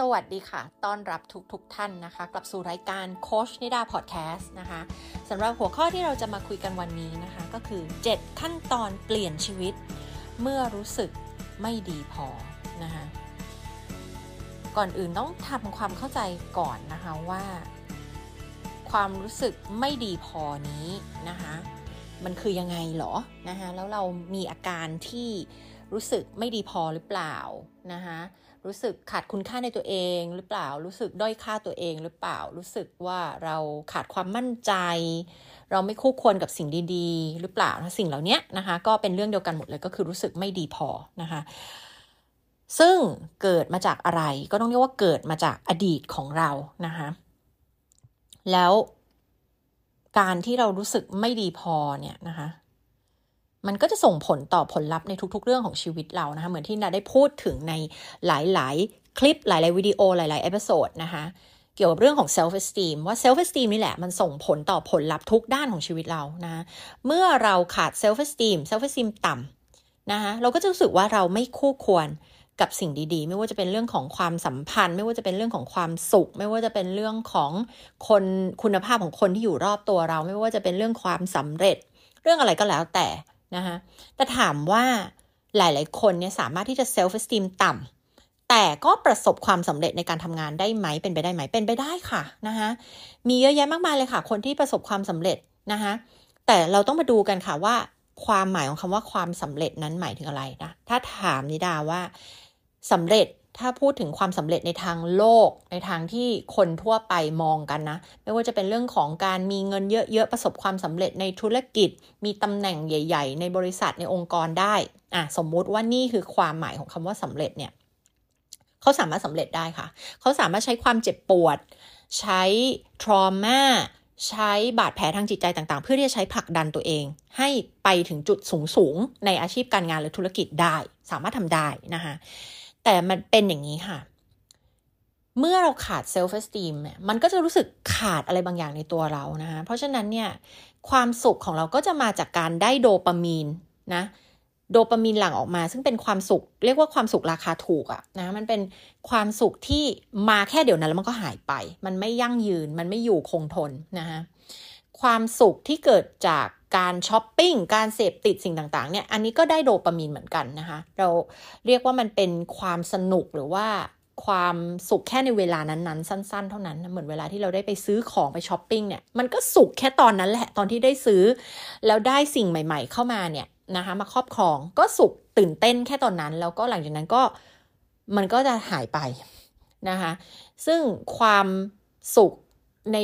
สวัสดีค่ะ ต้อนรับทุกๆทท่านนะคะ กลับสู่รายการโคชนิดาพอดแคสต์นะคะสำหรับหัวข้อที่เราจะมาคุยกันวันนี้นะคะ ก็คือ 7 ขั้นตอนเปลี่ยนชีวิต เมื่อรู้สึกไม่ดีพอนะคะ ก่อนอื่นต้องทำความเข้าใจก่อนนะคะว่า ความรู้สึกไม่ดีพอนี้นะคะมันคือยังไงหรอนะคะแล้วเรามีอาการที่รู้สึกไม่ดีพอหรือเปล่านะคะ รู้สึกขาดคุณค่าในตัวเองหรือเปล่า รู้สึกด้อยค่าตัวเองหรือเปล่า รู้สึกว่าเราขาดความมั่นใจ เราไม่คู่ควรกับสิ่งดีๆ หรือเปล่าสิ่งเหล่านี้นะคะ ก็เป็นเรื่องเดียวกันหมดเลยก็คือรู้สึกไม่ดีพอนะคะ ซึ่งเกิดมาจากอะไรก็ต้องเรียกว่าเกิดมาจากอดีตของเรานะคะ แล้วการที่เรารู้สึกไม่ดีพอเนี่ยนะคะ มันก็จะส่งผลต่อผลลัพธ์ในทุก ๆ เรื่องของชีวิตเรานะคะเหมือนที่นาได้พูดถึงในหลาย ๆ คลิปหลาย ๆ วิดีโอหลาย ๆ เอพิโซดนะคะเกี่ยวกับเรื่องของ self esteem ว่า self esteem นี่แหละมันส่งผลต่อผลลัพธ์ทุกด้านของชีวิตเรานะ เมื่อเราขาด self esteem self esteem ต่ำนะคะเราก็จะรู้สึกว่าเราไม่คู่ควรกับสิ่งดีๆ ไม่ว่าจะเป็นเรื่องของความสัมพันธ์ ไม่ว่าจะเป็นเรื่องของความสุข ไม่ว่าจะเป็นเรื่องของคนคุณภาพของคนที่อยู่รอบตัวเรา ไม่ว่าจะเป็นเรื่องความสำเร็จ เรื่องอะไรก็แล้วแต่ นะคะแต่ถามว่าหลายๆ คนเนี่ยสามารถที่จะเซลฟ์สติมต่ำแต่ก็ประสบความสำเร็จในการทำงานได้ไหมเป็นไปได้ไหมเป็นไปได้ค่ะนะคะมีเยอะแยะมากมายเลยค่ะ คนที่ประสบความสำเร็จนะคะแต่เราต้องมาดูกันค่ะว่าความหมายของคำว่าความสำเร็จนั้นหมายถึงอะไรนะถ้าถามนิดาว่าสำเร็จ ถ้าพูดถึงความสำเร็จในทางโลก ในทางที่คนทั่วไปมองกันนะ ไม่ว่าจะเป็นเรื่องของการมีเงินเยอะๆ ประสบความสำเร็จในธุรกิจ มีตำแหน่งใหญ่ ๆ ในบริษัทในองค์กรได้อะสมมุติว่านี่คือความหมายของคำว่าสำเร็จเนี่ยเขาสามารถสำเร็จได้ค่ะ เขาสามารถใช้ความเจ็บปวด ใช้ทรมาใช้บาดแผลทางจิตใจต่างๆ เพื่อที่จะใช้ผลักดันตัวเอง ให้ไปถึงจุดสูงๆในอาชีพการงานหรือธุรกิจได้ สามารถทำได้นะคะ แต่มันเป็นอย่างนี้ค่ะ เมื่อเราขาด self esteem เนี่ยมันก็จะรู้สึกขาดอะไรบางอย่างในตัวเรานะคะเพราะฉะนั้นเนี่ยความสุขของเราก็จะมาจากการได้โดปามีนนะโดปามีนหลั่งออกมา ซึ่งเป็นความสุข เรียกว่าความสุขราคาถูกอะนะมันเป็นความสุขที่มาแค่เดี๋ยวนั้นแล้วมันก็หายไป มันไม่ยั่งยืนมันไม่อยู่คงทนนะคะความสุขที่เกิดจาก การช้อปปิ้ง การเสพติดสิ่งต่างๆ เนี่ย อันนี้ก็ได้โดปามีนเหมือนกันนะคะ เราเรียกว่ามันเป็นความสนุกหรือว่าความสุขแค่ในเวลานั้นๆ สั้น ๆ เท่านั้น เหมือนเวลาที่เราได้ไปซื้อของไปช้อปปิ้งเนี่ย มันก็สุขแค่ตอนนั้นแหละ ตอนที่ได้ซื้อ แล้วได้สิ่งใหม่ ๆ เข้ามาเนี่ยนะคะ มาครอบครอง ก็สุขตื่นเต้นแค่ตอนนั้น แล้วก็หลังจากนั้นก็มันก็จะหายไปนะคะ ซึ่งความสุขใน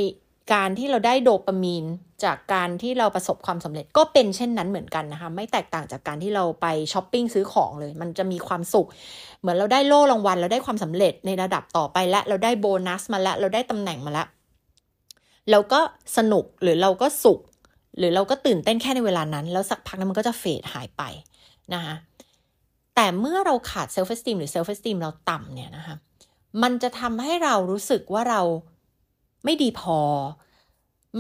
การที่เราได้โดปามีนจากการที่เราประสบความสำเร็จก็เป็นเช่นนั้นเหมือนกันนะคะ ไม่แตกต่างจากการที่เราไปช้อปปิ้งซื้อของเลย มันจะมีความสุข เหมือนเราได้โล่รางวัล เราได้ความสำเร็จในระดับต่อไปและเราได้โบนัสมาแล้วเราได้ตำแหน่งมาแล้วเราก็สนุกหรือเราก็สุข หรือเราก็ตื่นเต้นแค่ในเวลานั้น แล้วสักพักนั้นมันก็จะ fade หายไปนะคะแต่เมื่อเราขาด self esteem หรือ self esteem เราต่ำเนี่ยนะคะมันจะทำให้เรารู้สึกว่าเรา ไม่ดีพอ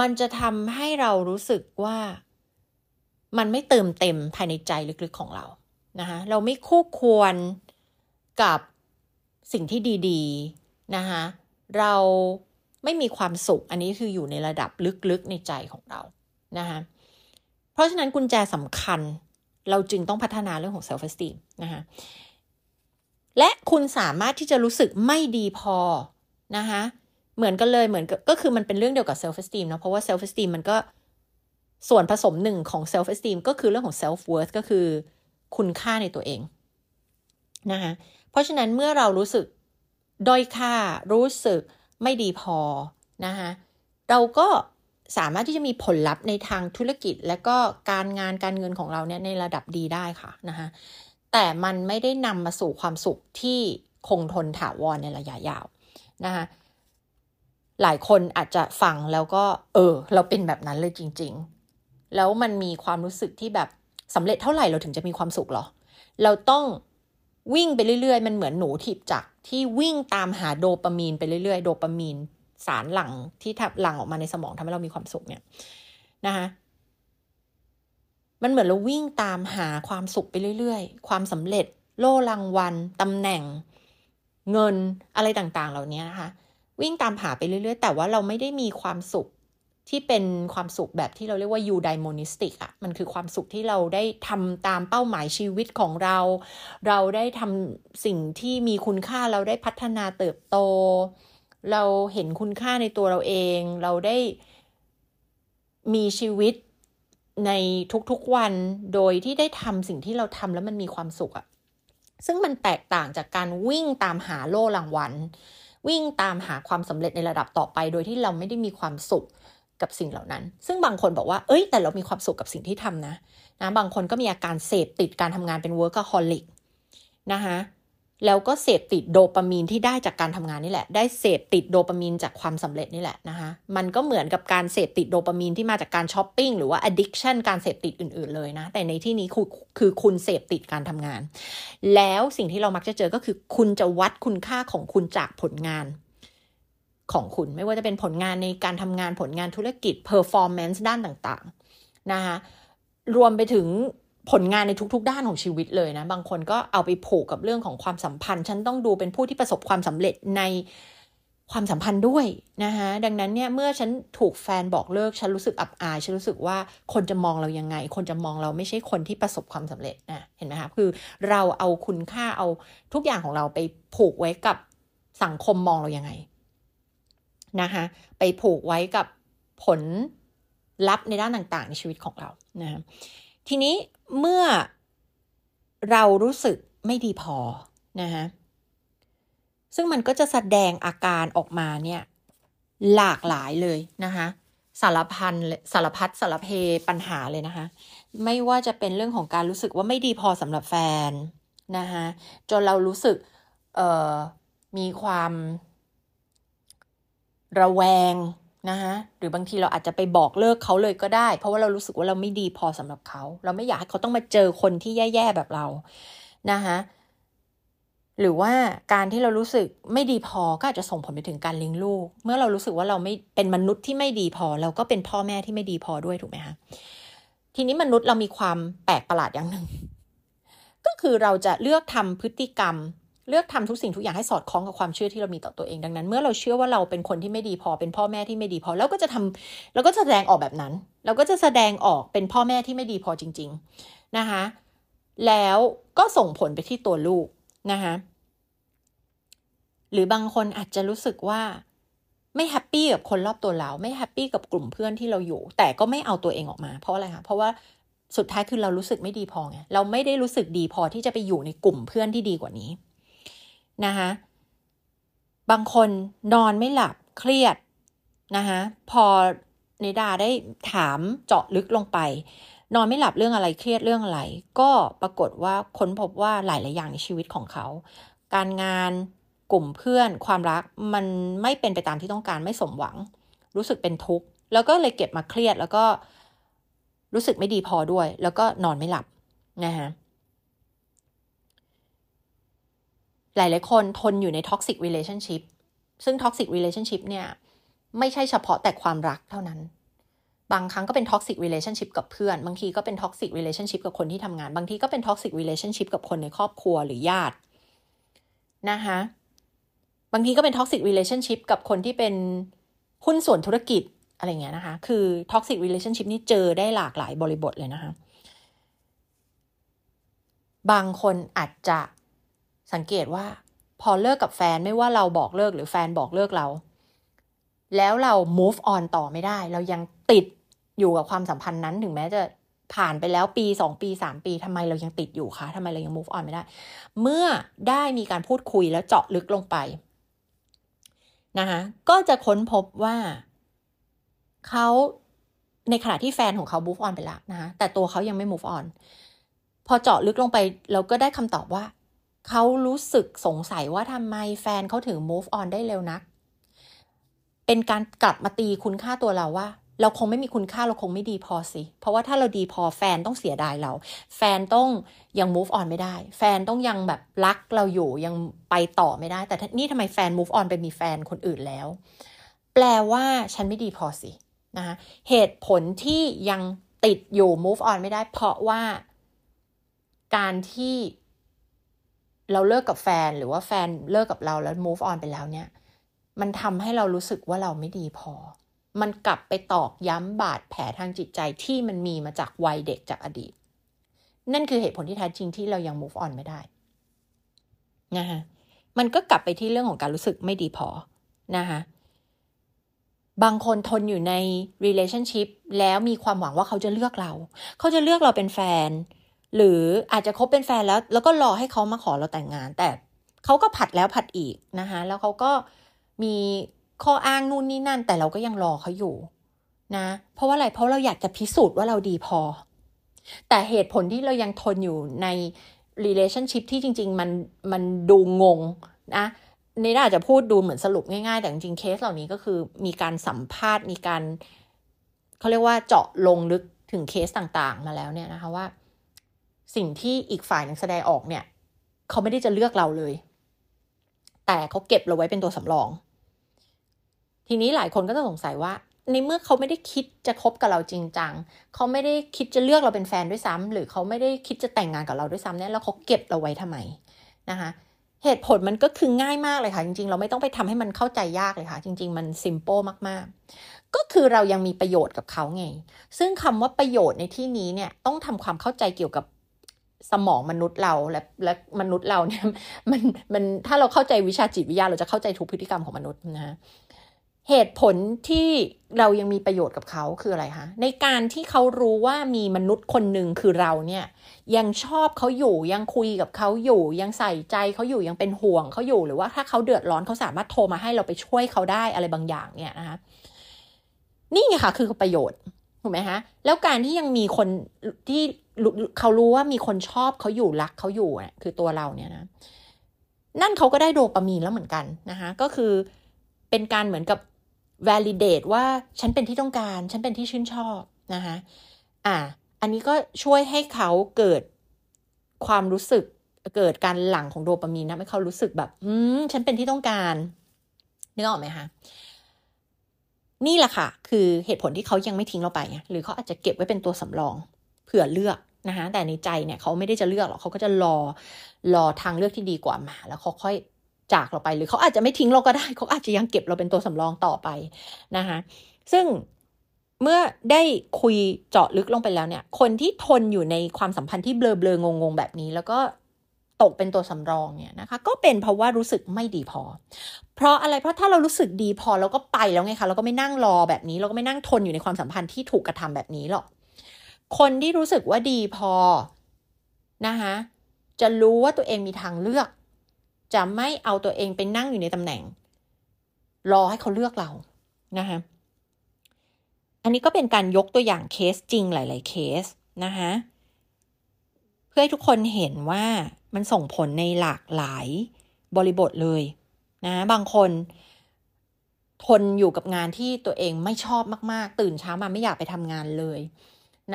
มันจะทำให้เรารู้สึกว่า มันไม่เติมเต็มภายในใจลึกๆของเรานะคะเราไม่คู่ควรกับสิ่งที่ดีๆนะคะเราไม่มีความสุขอันนี้คืออยู่ในระดับลึกๆในใจของเรานะคะเพราะฉะนั้นกุญแจสำคัญเราจึงต้องพัฒนาเรื่องของ self esteem นะคะและคุณสามารถที่จะรู้สึกไม่ดีพอนะคะ เหมือนกันเลยเหมือนก็คือมันเป็นเรื่องเดียวกับ self esteem เนาะเพราะว่า self esteem มันก็ส่วนผสมหนึ่งของ self esteem ก็คือเรื่องของ self worth ก็คือคุณค่าในตัวเองนะคะเพราะฉะนั้นเมื่อเรารู้สึกด้อยค่ารู้สึกไม่ดีพอนะคะเราก็สามารถที่จะมีผลลัพธ์ในทางธุรกิจ และก็การงานการเงินของเราเนี่ยในระดับดีได้ค่ะนะคะแต่มันไม่ได้นำมาสู่ความสุขที่คงทนถาวรในระยะยาวนะคะ หลายคนอาจจะฟังแล้วก็ เออ เราเป็นแบบนั้นเลยจริง ๆ แล้วมันมีความรู้สึกที่แบบสำเร็จเท่าไหร่เราถึงจะมีความสุขหรอ เราต้องวิ่งไปเรื่อยๆ มันเหมือนหนูถีบจักที่วิ่งตามหาโดปามีนไปเรื่อยๆ โดปามีนสารหลังที่ทับหลังออกมาในสมองทำให้เรามีความสุขเนี่ยนะคะมันเหมือนเราวิ่งตามหาความสุขไปเรื่อยๆ ความสำเร็จ โล่รางวัลตำแหน่ง เงินอะไรต่างๆ เหล่านี้นะคะ วิ่งตามหาไปเรื่อยๆ แต่ว่าเราไม่ได้มีความสุขที่เป็นความสุขแบบที่เราเรียกว่ายูไดโมนิสติกอะมันคือความสุขที่เราได้ทำตามเป้าหมายชีวิตของเรา เราได้ทำสิ่งที่มีคุณค่าเราได้พัฒนาเติบโต เราเห็นคุณค่าในตัวเราเอง เราได้มีชีวิตในทุกๆวันโดยที่ได้ทำสิ่งที่เราทำแล้วมันมีความสุขอะซึ่งมันแตกต่างจากการวิ่งตามหาโล่รางวัล วิ่งตามหาความสำเร็จในระดับต่อไป โดยที่เราไม่ได้มีความสุขกับสิ่งเหล่านั้น ซึ่งบางคนบอกว่า เอ้ย แต่เรามีความสุขกับสิ่งที่ทำนะ นะ บางคนก็มีอาการเสพติดการทำงานเป็น workaholic นะคะ แล้วก็เสพติดโดปามีนที่ได้จากการทำงานนี่แหละ ได้เสพติดโดปามีนจากความสำเร็จนี่แหละนะคะ มันก็เหมือนกับการเสพติดโดปามีนที่มาจากการช้อปปิ้งหรือว่า addiction การเสพติดอื่นๆเลยนะ แต่ในที่นี้คือคือคุณเสพติดการทำงาน แล้วสิ่งที่เรามักจะเจอก็คือคุณจะวัดคุณค่าของคุณจากผลงานของคุณ ไม่ว่าจะเป็นผลงานในการทำงานผลงานธุรกิจ performance ด้านต่างๆนะคะรวมไปถึง ผลงานในทุกๆ ด้านของชีวิตเลยนะ บางคนก็เอาไปผูกกับเรื่องของความสัมพันธ์ ฉันต้องดูเป็นผู้ที่ประสบความสำเร็จในความสัมพันธ์ด้วยนะคะดังนั้นเนี่ยเมื่อฉันถูกแฟนบอกเลิก ฉันรู้สึกอับอาย ฉันรู้สึกว่าคนจะมองเรายังไง คนจะมองเราไม่ใช่คนที่ประสบความสำเร็จนะเห็นไหมคะคือเราเอาคุณค่าเอาทุกอย่างของเราไปผูกไว้กับสังคมมองเรายังไงนะคะไปผูกไว้กับผลลัพธ์ในด้านต่างๆ ในชีวิตของเรานะ ทีนี้เมื่อเรารู้สึกไม่ดีพอนะคะซึ่งมันก็จะแสดงอาการออกมาเนี่ยหลากหลายเลยนะคะสารพันสารพัดสารเพปัญหาเลยนะคะ ไม่ว่าจะเป็นเรื่องของการรู้สึกว่าไม่ดีพอสำหรับแฟนนะคะจนเรารู้สึกเอ่อมีความระแวง นะคะหรือบางทีเราอาจจะไปบอกเลิกเขาเลยก็ได้ เพราะว่าเรารู้สึกว่าเราไม่ดีพอสำหรับเขา เราไม่อยากให้เขาต้องมาเจอคนที่แย่ๆแบบเรานะคะหรือว่าการที่เรารู้สึกไม่ดีพอก็อาจจะส่งผลไปถึงการเลี้ยงลูก เมื่อเรารู้สึกว่าเราไม่เป็นมนุษย์ที่ไม่ดีพอ เราก็เป็นพ่อแม่ที่ไม่ดีพอด้วยถูกไหมคะทีนี้มนุษย์เรามีความแปลกประหลาดอย่างหนึ่งก็คือเราจะเลือกทำพฤติกรรม เลือกทำทุกสิ่งทุกอย่างให้สอดคล้องกับความเชื่อที่เรามีต่อตัวเองดังนั้น เมื่อเราเชื่อว่าเราเป็นคนที่ไม่ดีพอเป็นพ่อแม่ที่ไม่ดีพอเราก็จะทำเราก็จะแสดงออกแบบนั้น เราก็จะแสดงออกเป็นพ่อแม่ที่ไม่ดีพอจริง ๆนะคะแล้วก็ส่งผลไปที่ตัวลูกนะคะหรือบางคนอาจจะรู้สึกว่าไม่ happy กับคนรอบตัวเรา ไม่ happy กับกลุ่มเพื่อนที่เราอยู่ แต่ก็ไม่เอาตัวเองออกมาเพราะอะไรคะเพราะว่าสุดท้ายคือเรารู้สึกไม่ดีพอไงเราไม่ได้รู้สึกดีพอที่จะไปอยู่ในกลุ่มเพื่อนที่ดีกว่านี้ นะคะบางคนนอนไม่หลับเครียดนะคะพอเนดาได้ถามเจาะลึกลงไป นอนไม่หลับเรื่องอะไรเครียดเรื่องอะไร ก็ปรากฏว่าค้นพบว่าหลาย ๆ อย่างในชีวิตของเขา การงานกลุ่มเพื่อนความรักมันไม่เป็นไปตามที่ต้องการไม่สมหวัง รู้สึกเป็นทุกข์ แล้วก็เลยเก็บมาเครียดแล้วก็รู้สึกไม่ดีพอด้วย แล้วก็นอนไม่หลับนะคะ หลาย ๆ คนทนอยู่ใน toxic relationship ซึ่ง toxic relationship เนี่ยไม่ใช่เฉพาะแต่ความรักเท่านั้น บางครั้งก็เป็น toxic relationship กับเพื่อน บางทีก็เป็น toxic relationship กับคนที่ทำงาน บางทีก็เป็น toxic relationship กับคนในครอบครัวหรือญาตินะคะบางทีก็เป็น toxic relationship กับคนที่เป็นหุ้นส่วนธุรกิจอะไรเงี้ยนะคะ คือ toxic relationship นี่เจอได้หลากหลายบริบทเลยนะคะ บางคนอาจจะ สังเกตว่า พอเลิกกับแฟนไม่ว่าเราบอกเลิกหรือแฟนบอกเลิกเรา แล้วเรา move on ต่อไม่ได้ เรายังติดอยู่กับความสัมพันธ์นั้นถึงแม้จะผ่านไปแล้วปีสองปีสามปีทำไมเรายังติดอยู่คะทำไมเรายัง move on ไม่ได้ เมื่อได้มีการพูดคุยแล้วเจาะลึกลงไปนะคะก็จะค้นพบว่าเขาในขณะที่แฟนของเขา move on ไปแล้วนะคะแต่ตัวเขายังไม่ move on พอเจาะลึกลงไป เราก็ได้คำตอบว่า เขารู้สึกสงสัยว่าทำไมแฟนเขาถึง move on ได้เร็วนัก เป็นการกลับมาตีคุณค่าตัวเราว่า เราคงไม่มีคุณค่าเราคงไม่ดีพอสิ เพราะว่าถ้าเราดีพอแฟนต้องเสียดายเรา แฟนต้องยัง move on ไม่ได้ แฟนต้องยังแบบรักเราอยู่ยังไปต่อไม่ได้ แต่นี่ทำไมแฟน move on ไปมีแฟนคนอื่นแล้ว แปลว่าฉันไม่ดีพอสินะคะเหตุผลที่ยังติดอยู่ move on ไม่ได้ เพราะว่าการที่ เราเลิกกับแฟนหรือว่าแฟนเลิกกับเราแล้ว move on ไปแล้วเนี่ย มันทำให้เรารู้สึกว่าเราไม่ดีพอ มันกลับไปตอกย้ำบาดแผลทางจิตใจที่มันมีมาจากวัยเด็กจากอดีต นั่นคือเหตุผลที่แท้จริงที่เรายัง move on ไม่ได้นะคะมันก็กลับไปที่เรื่องของการรู้สึกไม่ดีพอนะคะบางคนทนอยู่ใน relationship แล้วมีความหวังว่าเขาจะเลือกเรา เขาจะเลือกเราเป็นแฟน หรืออาจจะคบเป็นแฟนแล้ว แล้วก็รอให้เขามาขอเราแต่งงาน แต่เขาก็ผัดแล้วผัดอีกนะคะ แล้วเขาก็มีข้ออ้างนู่นนี่นั่น แต่เราก็ยังรอเขาอยู่นะ เพราะว่าอะไรเพราะเราอยากจะพิสูจน์ว่าเราดีพอ แต่เหตุผลที่เรายังทนอยู่ใน relationship ที่จริง ๆ มันมันดูงงนะนี่อาจจะพูดดูเหมือนสรุปง่ายๆ แต่จริงๆเคสเหล่านี้ก็คือมีการสัมภาษณ์มีการเขาเรียกว่าเจาะลงลึกถึงเคสต่างๆ มาแล้วเนี่ยนะคะว่า สิ่งที่อีกฝ่ายนึงแสดงออกเนี่ย เขาไม่ได้จะเลือกเราเลย แต่เขาเก็บเราไว้เป็นตัวสำรอง ทีนี้หลายคนก็จะสงสัยว่า ในเมื่อเขาไม่ได้คิดจะคบกับเราจริงจังเขาไม่ได้คิดจะเลือกเราเป็นแฟนด้วยซ้ำหรือเขาไม่ได้คิดจะแต่งงานกับเราด้วยซ้ำเนี่ยแล้วเขาเก็บเราไว้ทำไมนะคะเหตุผลมันก็คือง่ายมากเลยค่ะ จริง ๆ เราไม่ต้องไปทำให้มันเข้าใจยากเลยค่ะ จริง ๆ มันซิมเปิลมากๆ ก็คือเรายังมีประโยชน์กับเขาไง ซึ่งคำว่าประโยชน์ในที่นี้เนี่ยต้องทำความเข้าใจเกี่ยวกับ สมองมนุษย์เราและและมนุษย์เราเนี่ยมันมันถ้าเราเข้าใจวิชาจิตวิทยาเราจะเข้าใจทุกพฤติกรรมของมนุษย์นะเหตุผลที่เรายังมีประโยชน์กับเขาคืออะไรคะในการที่เขารู้ว่ามีมนุษย์คนหนึ่งคือเราเนี่ยยังชอบเขาอยู่ยังคุยกับเขาอยู่ ยังใส่ใจเขาอยู่ยังเป็นห่วงเขาอยู่หรือว่าถ้าเขาเดือดร้อนเขาสามารถโทรมาให้เราไปช่วยเขาได้อะไรบางอย่างเนี่ยนะคะนี่ไงค่ะคือประโยชน์ถูกไหมคะแล้วการที่ยังมีคนที่ เขารู้ว่ามีคนชอบเขาอยู่รักเขาอยู่เนี่ยคือตัวเราเนี่ยนะนั่นเขาก็ได้โดปามีนแล้วเหมือนกันนะคะก็คือเป็นการเหมือนกับ validate ว่าฉันเป็นที่ต้องการ ฉันเป็นที่ชื่นชอบนะคะอ่า อันนี้ก็ช่วยให้เขาเกิดความรู้สึกเกิดการหลั่งของโดปามีนนะให้เขารู้สึกแบบ อืมฉันเป็นที่ต้องการนึกออกไหมคะนี่แหละค่ะ คือเหตุผลที่เขายังไม่ทิ้งเราไป หรือเขาอาจจะเก็บไว้เป็นตัวสำรอง ผื่อเลือกนะคะแต่ในใจเนี่ยเขาไม่ได้จะเลือกหรอกเขาก็จะรอรอทางเลือกที่ดีกว่ามา แล้วเขาค่อยจากเราไปหรือเขาอาจจะไม่ทิ้งเราก็ได้เขาอาจจะยังเก็บเราเป็นตัวสำรองต่อไปนะคะซึ่งเมื่อได้คุยเจาะลึกลงไปแล้วเนี่ย คนที่ทนอยู่ในความสัมพันธ์ที่เบลอเบลงงงแบบนี้ แล้วก็ตกเป็นตัวสำรองเนี่ยนะคะ ก็เป็นเพราะว่ารู้สึกไม่ดีพอ เพราะอะไรเพราะถ้าเรารู้สึกดีพอเราก็ไปแล้วไงคะเราก็ไม่นั่งรอแบบนี้ เราก็ไม่นั่งทนอยู่ในความสัมพันธ์ที่ถูกกระทำแบบนี้หรอก คนที่รู้สึกว่าดีพอนะคะจะรู้ว่าตัวเองมีทางเลือก จะไม่เอาตัวเองไปนั่งอยู่ในตำแหน่ง รอให้เขาเลือกเรานะคะอันนี้ก็เป็นการยกตัวอย่างเคสจริงหลาย ๆ เคสนะคะเพื่อให้ทุกคนเห็นว่ามันส่งผลในหลากหลายบริบทเลยนะบางคนทนอยู่กับงานที่ตัวเองไม่ชอบมาก ๆ ตื่นเช้ามาไม่อยากไปทำงานเลย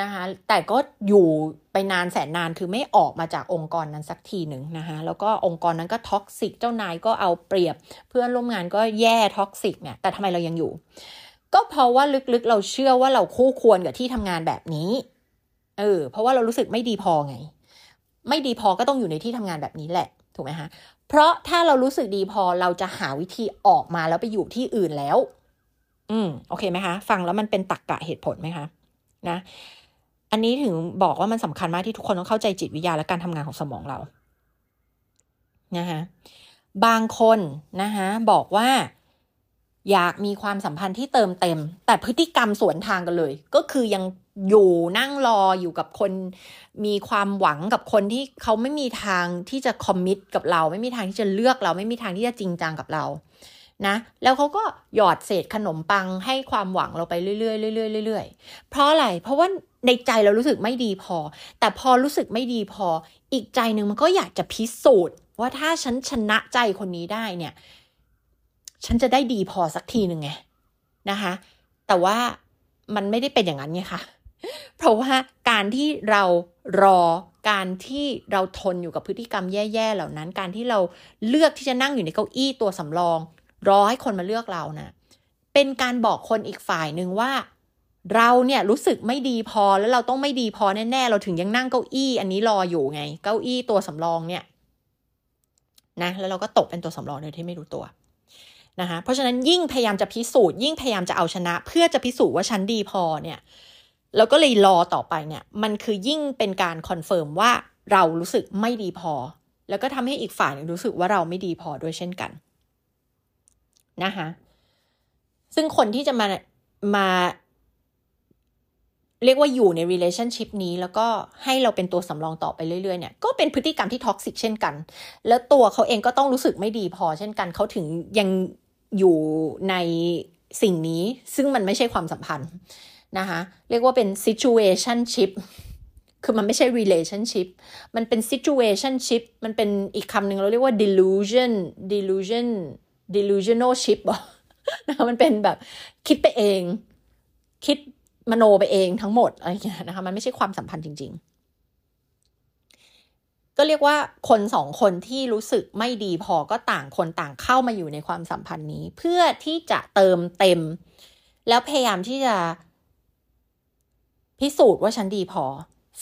นะคะแต่ก็อยู่ไปนานแสนนานคือไม่ออกมาจากองค์กรนั้นสักทีหนึ่งนะคะแล้วก็องค์กรนั้นก็ toxic เจ้านายก็เอาเปรียบ เพื่อนร่วมงานก็แย่ toxic เนี่ยแต่ทำไมเรายังอยู่ ก็เพราะว่าลึกๆเราเชื่อว่าเราคู่ควรกับที่ทำงานแบบนี้เออเพราะว่าเรารู้สึกไม่ดีพอไง ไม่ดีพอก็ต้องอยู่ในที่ทำงานแบบนี้แหละถูกไหมคะเพราะถ้าเรารู้สึกดีพอเราจะหาวิธีออกมาแล้วไปอยู่ที่อื่นแล้ว อืมโอเคไหมคะ ฟังแล้วมันเป็นตรรกะเหตุผลไหมคะนะ อันนี้ถึงบอกว่ามันสำคัญมากที่ทุกคนต้องเข้าใจจิตวิทยาและการทำงานของสมองเรานะคะบางคนนะคะบอกว่าอยากมีความสัมพันธ์ที่เติมเต็ม แต่พฤติกรรมสวนทางกันเลย ก็คือยังอยู่นั่งรออยู่กับคน มีความหวังกับคนที่เขาไม่มีทางที่จะคอมมิตกับเรา ไม่มีทางที่จะเลือกเรา ไม่มีทางที่จะจริงจังกับเรา นะแล้วเขาก็หยอดเศษขนมปังให้ความหวังเราไปเรื่อยๆเรื่อยๆเรื่อยๆเพราะอะไรเพราะว่าในใจเรารู้สึกไม่ดีพอ แต่พอรู้สึกไม่ดีพอ อีกใจหนึ่งมันก็อยากจะพิสูจน์ ว่าถ้าฉันชนะใจคนนี้ได้เนี่ย ฉันจะได้ดีพอสักทีหนึ่งไงนะคะ แต่ว่ามันไม่ได้เป็นอย่างนั้นไงคะเพราะว่าการที่เรารอการที่เราทนอยู่กับพฤติกรรมแย่ ๆ เหล่านั้น การที่เราเลือกที่จะนั่งอยู่ในเก้าอี้ตัวสำรอง รอให้คนมาเลือกเรานะเป็นการบอกคนอีกฝ่ายหนึ่งว่า เราเนี่ยรู้สึกไม่ดีพอแล้วเราต้องไม่ดีพอแน่ๆ เราถึงยังนั่งเก้าอี้ อันนี้รออยู่ไง เก้าอี้ตัวสำรองเนี่ยนะแล้วเราก็ตกเป็นตัวสำรองโดยที่ไม่รู้ตัวนะคะเพราะฉะนั้นยิ่งพยายามจะพิสูจน์ยิ่งพยายามจะเอาชนะ เพื่อจะพิสูจน์ว่าฉันดีพอเนี่ยแล้วก็เลยรอต่อไปเนี่ยมันคือยิ่งเป็นการ confirm ว่าเรารู้สึกไม่ดีพอ แล้วก็ทำให้อีกฝ่ายรู้สึกว่าเราไม่ดีพอด้วยเช่นกัน นะคะซึ่งคนที่จะมามาเรียกว่าอยู่ใน relationship นี้ แล้วก็ให้เราเป็นตัวสำรองต่อไปเรื่อยๆเนี่ยก็เป็นพฤติกรรมที่ท็อกซิกเช่นกัน แล้วตัวเขาเองก็ต้องรู้สึกไม่ดีพอเช่นกันเขาถึงยังอยู่ในสิ่งนี้ ซึ่งมันไม่ใช่ความสัมพันธ์นะคะเรียกว่าเป็น situationship คือมันไม่ใช่ relationship มันเป็น situationship มันเป็นอีกคำหนึ่งเราเรียกว่า delusion delusion delusional ship นะมันเป็นแบบคิดไปเอง คิดมโนไปเองทั้งหมดอะไรอย่างเงี้ยนะคะมันไม่ใช่ความสัมพันธ์จริง ๆ ก็เรียกว่าคนสองคนที่รู้สึกไม่ดีพอก็ต่างคนต่างเข้ามาอยู่ในความสัมพันธ์นี้ เพื่อที่จะเติมเต็ม แล้วพยายามที่จะ พิสูจน์ว่าฉันดีพอ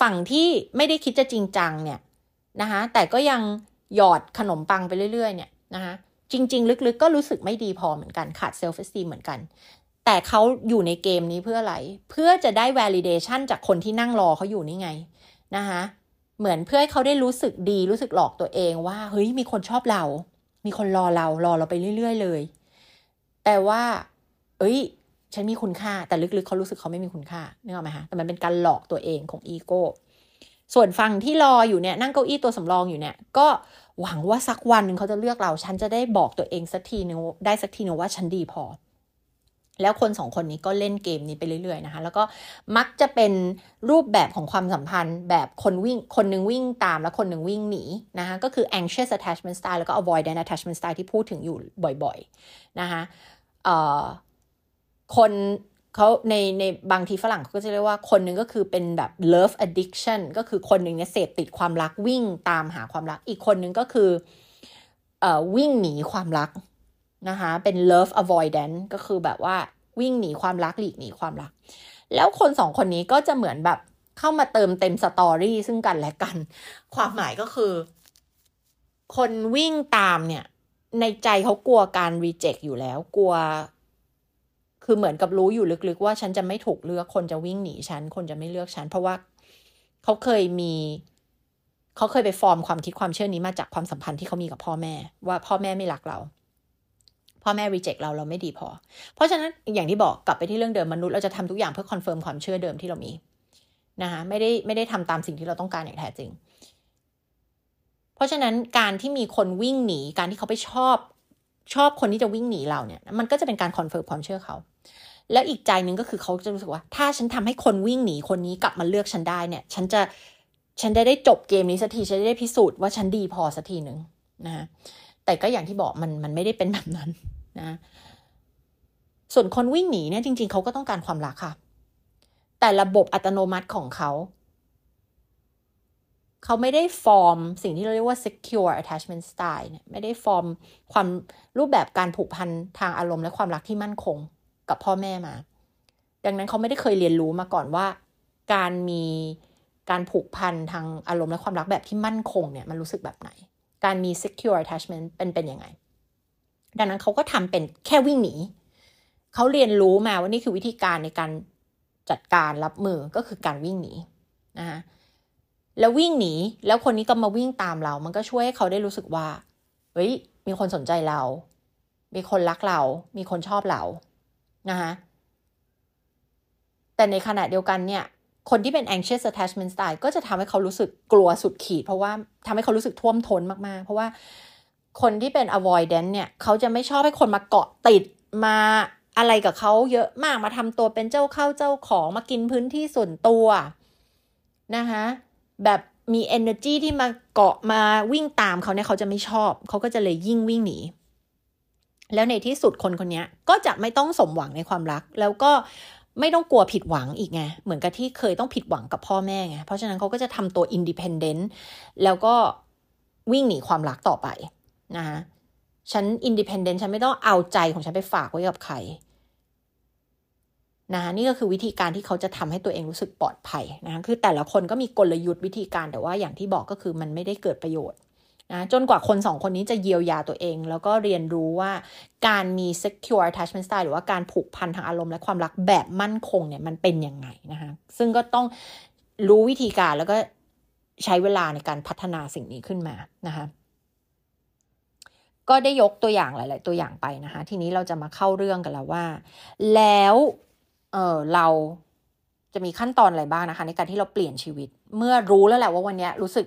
ฝั่งที่ไม่ได้คิดจะจริงจังเนี่ยนะคะแต่ก็ยังหยอดขนมปังไปเรื่อย ๆ เนี่ยนะคะ จริง ๆ ลึกๆ ก็รู้สึกไม่ดีพอเหมือนกันขาดเซลฟ์เอสตีเหมือนกัน แต่เขาอยู่ในเกมนี้เพื่ออะไร เพื่อจะได้ validation จากคนที่นั่งรอเขาอยู่นี่ไงนะคะเหมือนเพื่อให้เขาได้รู้สึกดีรู้สึกหลอกตัวเองว่าเฮ้ยมีคนชอบเรา มีคนรอเรารอเราไปเรื่อย ๆ เลย แต่ว่า เอ้ย ฉันมีคุณค่าแต่ลึกๆเขารู้สึกเขาไม่มีคุณค่านึกออกไหมคะแต่มันเป็นการหลอกตัวเองของอีโก้ส่วนฟังที่รออยู่เนี่ยนั่งเก้าอี้ตัวสำรองอยู่เนี่ยก็ หวังว่าสักวันหนึ่งเขาจะเลือกเรา ฉันจะได้บอกตัวเองสักทีนึงได้สักทีนึงว่าฉันดีพอ แล้วคนสองคนนี้ก็เล่นเกมนี้ไปเรื่อยๆนะคะ แล้วก็มักจะเป็นรูปแบบของความสัมพันธ์ แบบคนวิ่งคนหนึ่งวิ่งตามแล้วคนหนึ่งวิ่งหนีนะคะก็คือ anxious attachment style แล้วก็ avoidant attachment style ที่พูดถึงอยู่บ่อยๆนะคะคน เขาในในบางทีฝรั่งเขาก็จะเรียกว่าคนหนึ่งก็คือเป็นแบบ love addiction ก็คือคนหนึ่งเนี่ยเสพติดความรักวิ่งตามหาความรัก อีกคนหนึ่งก็คือเอ่อวิ่งหนีความรักนะคะเป็น love avoidance ก็คือแบบว่าวิ่งหนีความรักหลีกหนีความรัก แล้วคนสองคนนี้ก็จะเหมือนแบบเข้ามาเติมเต็มสตอรี่ซึ่งกันและกัน ความหมายก็คือ คนวิ่งตามเนี่ย ในใจเขากลัวการรีเจ็คอยู่แล้ว กลัว คือเหมือนกับรู้อยู่ลึกๆว่าฉันจะไม่ถูกเลือกคนจะวิ่งหนีฉัน คนจะไม่เลือกฉัน เพราะว่าเขาเคยมี เขาเคยไปฟอร์มความคิดความเชื่อนี้มาจากความสัมพันธ์ที่เขามีกับพ่อแม่ ว่าพ่อแม่ไม่รักเรา พ่อแม่รีเจ็คเราเราไม่ดีพอ เพราะฉะนั้นอย่างที่บอกกลับไปที่เรื่องเดิมมนุษย์เราจะทำทุกอย่างเพื่อ confirm ความเชื่อเดิมที่เรามีนะคะไม่ได้ไม่ได้ทำตามสิ่งที่เราต้องการอย่างแท้จริง เพราะฉะนั้นการที่มีคนวิ่งหนีการที่เขาไปชอบชอบคนที่จะวิ่งหนีเราเนี่ย มันก็จะเป็นการ confirm ความเชื่อเขา แล้วอีกใจหนึ่งก็คือเขาจะรู้สึกว่า ถ้าฉันทำให้คนวิ่งหนีคนนี้กลับมาเลือกฉันได้เนี่ย ฉันจะฉันได้ได้จบเกมนี้สักทีฉันได้พิสูจน์ว่าฉันดีพอสักทีหนึ่งนะแต่ก็อย่างที่บอกมันมันไม่ได้เป็นแบบนั้นนะ ส่วนคนวิ่งหนีเนี่ยจริง ๆเขาก็ต้องการความรักค่ะ แต่ระบบอัตโนมัติของเขาเขาไม่ได้ฟอร์มสิ่งที่เราเรียกว่า secure attachment style เนี่ยไม่ได้ฟอร์มความรูปแบบการผูกพันทางอารมณ์และความรักที่มั่นคง กับพ่อแม่มา ดังนั้นเขาไม่ได้เคยเรียนรู้มาก่อนว่า การมีการผูกพันทางอารมณ์และความรักแบบที่มั่นคงเนี่ยมันรู้สึกแบบไหน การมี secure attachment เป็นเป็นยังไง ดังนั้นเขาก็ทำเป็นแค่วิ่งหนี เขาเรียนรู้มาว่านี่คือวิธีการในการจัดการรับมือก็คือการวิ่งหนีนะคะแล้ววิ่งหนีแล้วคนนี้ก็มาวิ่งตามเรา มันก็ช่วยให้เขาได้รู้สึกว่า เฮ้ย มีคนสนใจเรา มีคนรักเรา มีคนชอบเรา นะคะแต่ในขณะเดียวกันเนี่ย คนที่เป็น anxious attachment style ก็จะทำให้เขารู้สึกกลัวสุดขีด เพราะว่าทำให้เขารู้สึกท่วมท้นมาก ๆ เพราะว่าคนที่เป็น avoidant เนี่ย เขาจะไม่ชอบให้คนมาเกาะติดมาอะไรกับเขาเยอะมากมาทำตัวเป็นเจ้าเข้าเจ้าของมากินพื้นที่ส่วนตัวนะคะแบบมี energy ที่มาเกาะมาวิ่งตามเขาเนี่ยเขาจะไม่ชอบ เขาก็จะเลยยิ่งวิ่งหนี แล้วในที่สุดคนคนนี้ก็จะไม่ต้องสมหวังในความรัก แล้วก็ไม่ต้องกลัวผิดหวังอีกไง เหมือนกับที่เคยต้องผิดหวังกับพ่อแม่ไง เพราะฉะนั้นเขาก็จะทำตัว independentแล้วก็วิ่งหนีความรักต่อไปนะคะฉัน independent ฉันไม่ต้องเอาใจของฉันไปฝากไว้กับใครนะคะนี่ก็คือวิธีการที่เขาจะทำให้ตัวเองรู้สึกปลอดภัยนะคะคือแต่ละคนก็มีกลยุทธ์วิธีการแต่ว่าอย่างที่บอกก็คือมันไม่ได้เกิดประโยชน์ นะจนกว่าคนสองคนนี้จะเยียวยาตัวเอง แล้วก็เรียนรู้ว่าการมี secure attachment style หรือว่าการผูกพันทางอารมณ์และความรักแบบมั่นคงเนี่ยมันเป็นยังไงนะคะซึ่งก็ต้องรู้วิธีการแล้วก็ใช้เวลาในการพัฒนาสิ่งนี้ขึ้นมานะคะก็ได้ยกตัวอย่างหลาย ๆ ตัวอย่างไปนะคะ ทีนี้เราจะมาเข้าเรื่องกันแล้วว่า แล้วเออเราจะมีขั้นตอนอะไรบ้างนะคะ ในการที่เราเปลี่ยนชีวิต เมื่อรู้แล้วแหละว่าวันนี้รู้สึก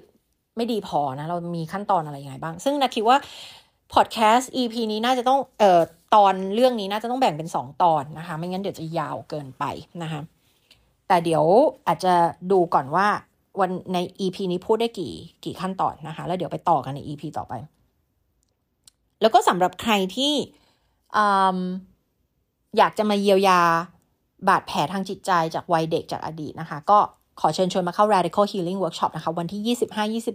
ไม่ดีพอนะ เรามีขั้นตอนอะไรยังไงบ้าง ซึ่งนะคิดว่าพอดแคสต์ EP นี้น่าจะต้องเอ่อตอนเรื่องนี้น่าจะต้องแบ่งเป็นสองตอนนะคะ ไม่งั้นเดี๋ยวจะยาวเกินไปนะคะแต่เดี๋ยวอาจจะดูก่อนว่าวันใน EP นี้พูดได้กี่กี่ขั้นตอนนะคะ แล้วเดี๋ยวไปต่อกันใน EP ต่อไป แล้วก็สำหรับใครที่ออยากจะมาเยียวยาบาดแผลทางจิตใจจากวัยเด็กจากอดีตนะคะ ก็ ขอเชิญชวนมาเข้า Radical Healing Workshop นะคะ วันที่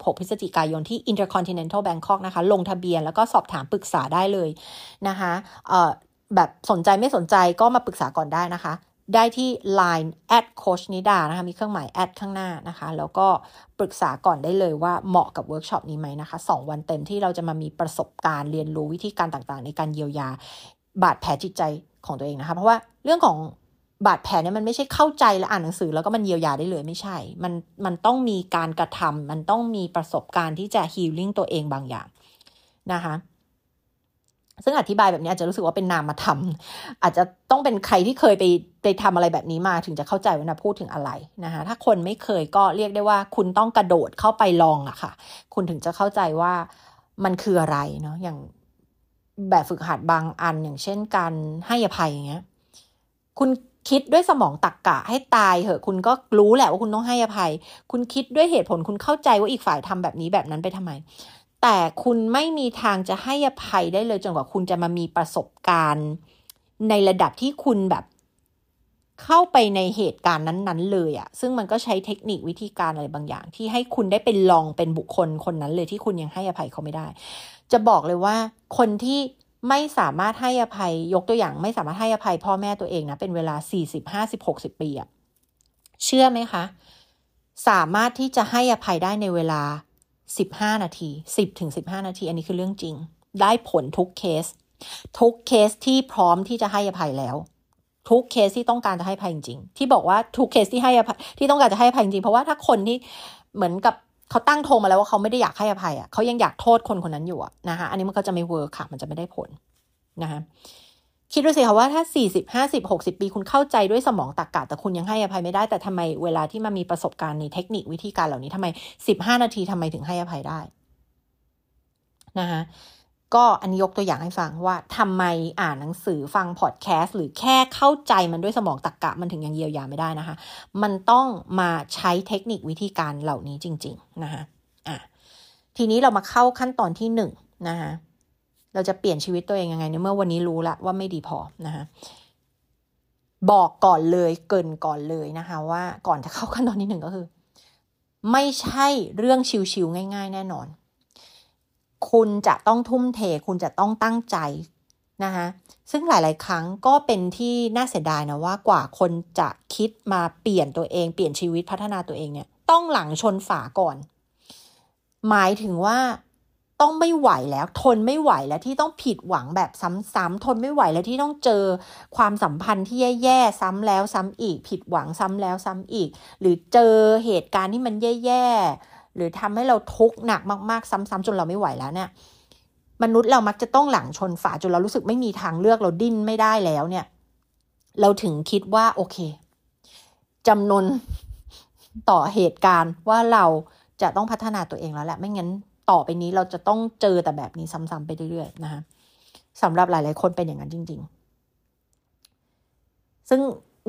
25-26 พฤศจิกายนที่ Intercontinental Bangkok นะคะ ลงทะเบียนแล้วก็สอบถามปรึกษาได้เลยนะคะแบบสนใจไม่สนใจก็มาปรึกษาก่อนได้นะคะ ได้ที่ Line at coach นิดานะคะ มีเครื่องหมาย at ข้างหน้านะคะ แล้วก็ปรึกษาก่อนได้เลยว่าเหมาะกับเวิร์กช็อปนี้ไหมนะคะ 2 วันเต็มที่เราจะมามีประสบการณ์เรียนรู้วิธีการต่างๆ ในการเยียวยาบาดแผลจิตใจของตัวเองนะคะ เพราะว่าเรื่องของ บาดแผลเนี่ยมันไม่ใช่เข้าใจและอ่านหนังสือแล้วก็มันเยียวยาได้เลยไม่ใช่ มันมันต้องมีการกระทำมันต้องมีประสบการณ์ที่จะ healing ตัวเองบางอย่างนะคะซึ่งอธิบายแบบนี้อาจจะรู้สึกว่าเป็นนามธรรมอาจจะต้องเป็นใครที่เคยไปไปทำอะไรแบบนี้มาถึงจะเข้าใจว่านะพูดถึงอะไรนะคะถ้าคนไม่เคยก็เรียกได้ว่า คุณต้องกระโดดเข้าไปลองอะค่ะ คุณถึงจะเข้าใจว่ามันคืออะไรเนาะอย่างแบบฝึกหัดบางอันอย่างเช่นการให้อภัยอย่างเงี้ย คุณ คิดด้วยสมองตักกะให้ตายเหอะคุณก็รู้แหละว่าคุณต้องให้อภัย คุณคิดด้วยเหตุผลคุณเข้าใจว่าอีกฝ่ายทำแบบนี้แบบนั้นไปทำไม แต่คุณไม่มีทางจะให้อภัยได้เลยจนกว่าคุณจะมามีประสบการณ์ ในระดับที่คุณแบบเข้าไปในเหตุการณ์นั้น ๆ เลยอะซึ่งมันก็ใช้เทคนิควิธีการอะไรบางอย่าง ที่ให้คุณได้เป็นลองเป็นบุคคลคนนั้นเลยที่คุณยังให้อภัยเขาไม่ได้ จะบอกเลยว่าคนที่ ไม่สามารถให้อภัยยกตัวอย่าง ไม่สามารถให้อภัยพ่อแม่ตัวเองนะเป็นเวลาสี่สิบห้าสิบหกสิบปีอะเชื่อไหมคะ สามารถที่จะให้อภัยได้ในเวลาสิบห้านาทีสิบถึงสิบห้านาที อันนี้คือเรื่องจริง ได้ผลทุกเคส ทุกเคสที่พร้อมที่จะให้อภัยแล้ว ทุกเคสที่ต้องการจะให้อภัยจริงที่บอกว่าทุกเคสที่ให้อภัยที่ต้องการจะให้อภัยจริงเพราะว่าถ้าคนที่เหมือนกับ เขาตั้งธงมาแล้วว่าเขาไม่ได้อยากให้อภัยอะเขายังอยากโทษคนคนนั้นอยู่อะนะคะอันนี้มันก็จะไม่ work ค่ะ มันจะไม่ได้ผลนะคะคิดดูสิค่ะว่าถ้าสี่สิบห้าสิบหกสิบปีคุณเข้าใจด้วยสมองตรรกะแต่คุณยังให้อภัยไม่ได้ แต่ทำไมเวลาที่มามีประสบการณ์ในเทคนิควิธีการเหล่านี้ทำไมสิบห้านาทีทำไมถึงให้อภัยได้นะคะ ก็อันนี้ยกตัวอย่างให้ฟังว่าทำไมอ่านหนังสือฟังพอดแคสต์หรือแค่เข้าใจมันด้วยสมองตรรกกะมันถึงยังเยียวยาไม่ได้นะคะ มันต้องมาใช้เทคนิควิธีการเหล่านี้จริง ๆ นะคะอะทีนี้เรามาเข้าขั้นตอนที่หนึ่งนะคะเราจะเปลี่ยนชีวิตตัวเองยังไงในเมื่อวันนี้รู้ละว่าไม่ดีพอนะคะบอกก่อนเลยเกินก่อนเลยนะคะว่าก่อนจะเข้าขั้นตอนที่หนึ่งก็คือ ไม่ใช่เรื่องชิวๆง่าย ๆ แน่นอน คุณจะต้องทุ่มเท คุณจะต้องตั้งใจนะคะซึ่งหลาย ๆ ครั้งก็เป็นที่น่าเสียดายนะว่ากว่าคนจะคิดมาเปลี่ยนตัวเองเปลี่ยนชีวิตพัฒนาตัวเองเนี่ยต้องหลังชนฝาก่อน หมายถึงว่าต้องไม่ไหวแล้วทนไม่ไหวแล้วที่ต้องผิดหวังแบบซ้ำๆทนไม่ไหวแล้วที่ต้องเจอความสัมพันธ์ที่แย่ๆซ้ำแล้วซ้ำอีก ผิดหวังซ้ำแล้วซ้ำอีก หรือเจอเหตุการณ์ที่มันแย่ๆ หรือทำให้เราทุกข์หนักมากๆ ซ้ำๆจนเราไม่ไหวแล้วเนี่ย มนุษย์เรามักจะต้องหลังชนฝาจนเรารู้สึกไม่มีทางเลือกเราดิ้นไม่ได้แล้วเนี่ย เราถึงคิดว่าโอเคจำนวนต่อเหตุการณ์ว่าเราจะต้องพัฒนาตัวเองแล้วแหละไม่งั้นต่อไปนี้เราจะต้องเจอแต่แบบนี้ซ้ำๆไปเรื่อยๆนะคะสำหรับหลาย ๆ คนเป็นอย่างนั้นจริง ๆ ซึ่ง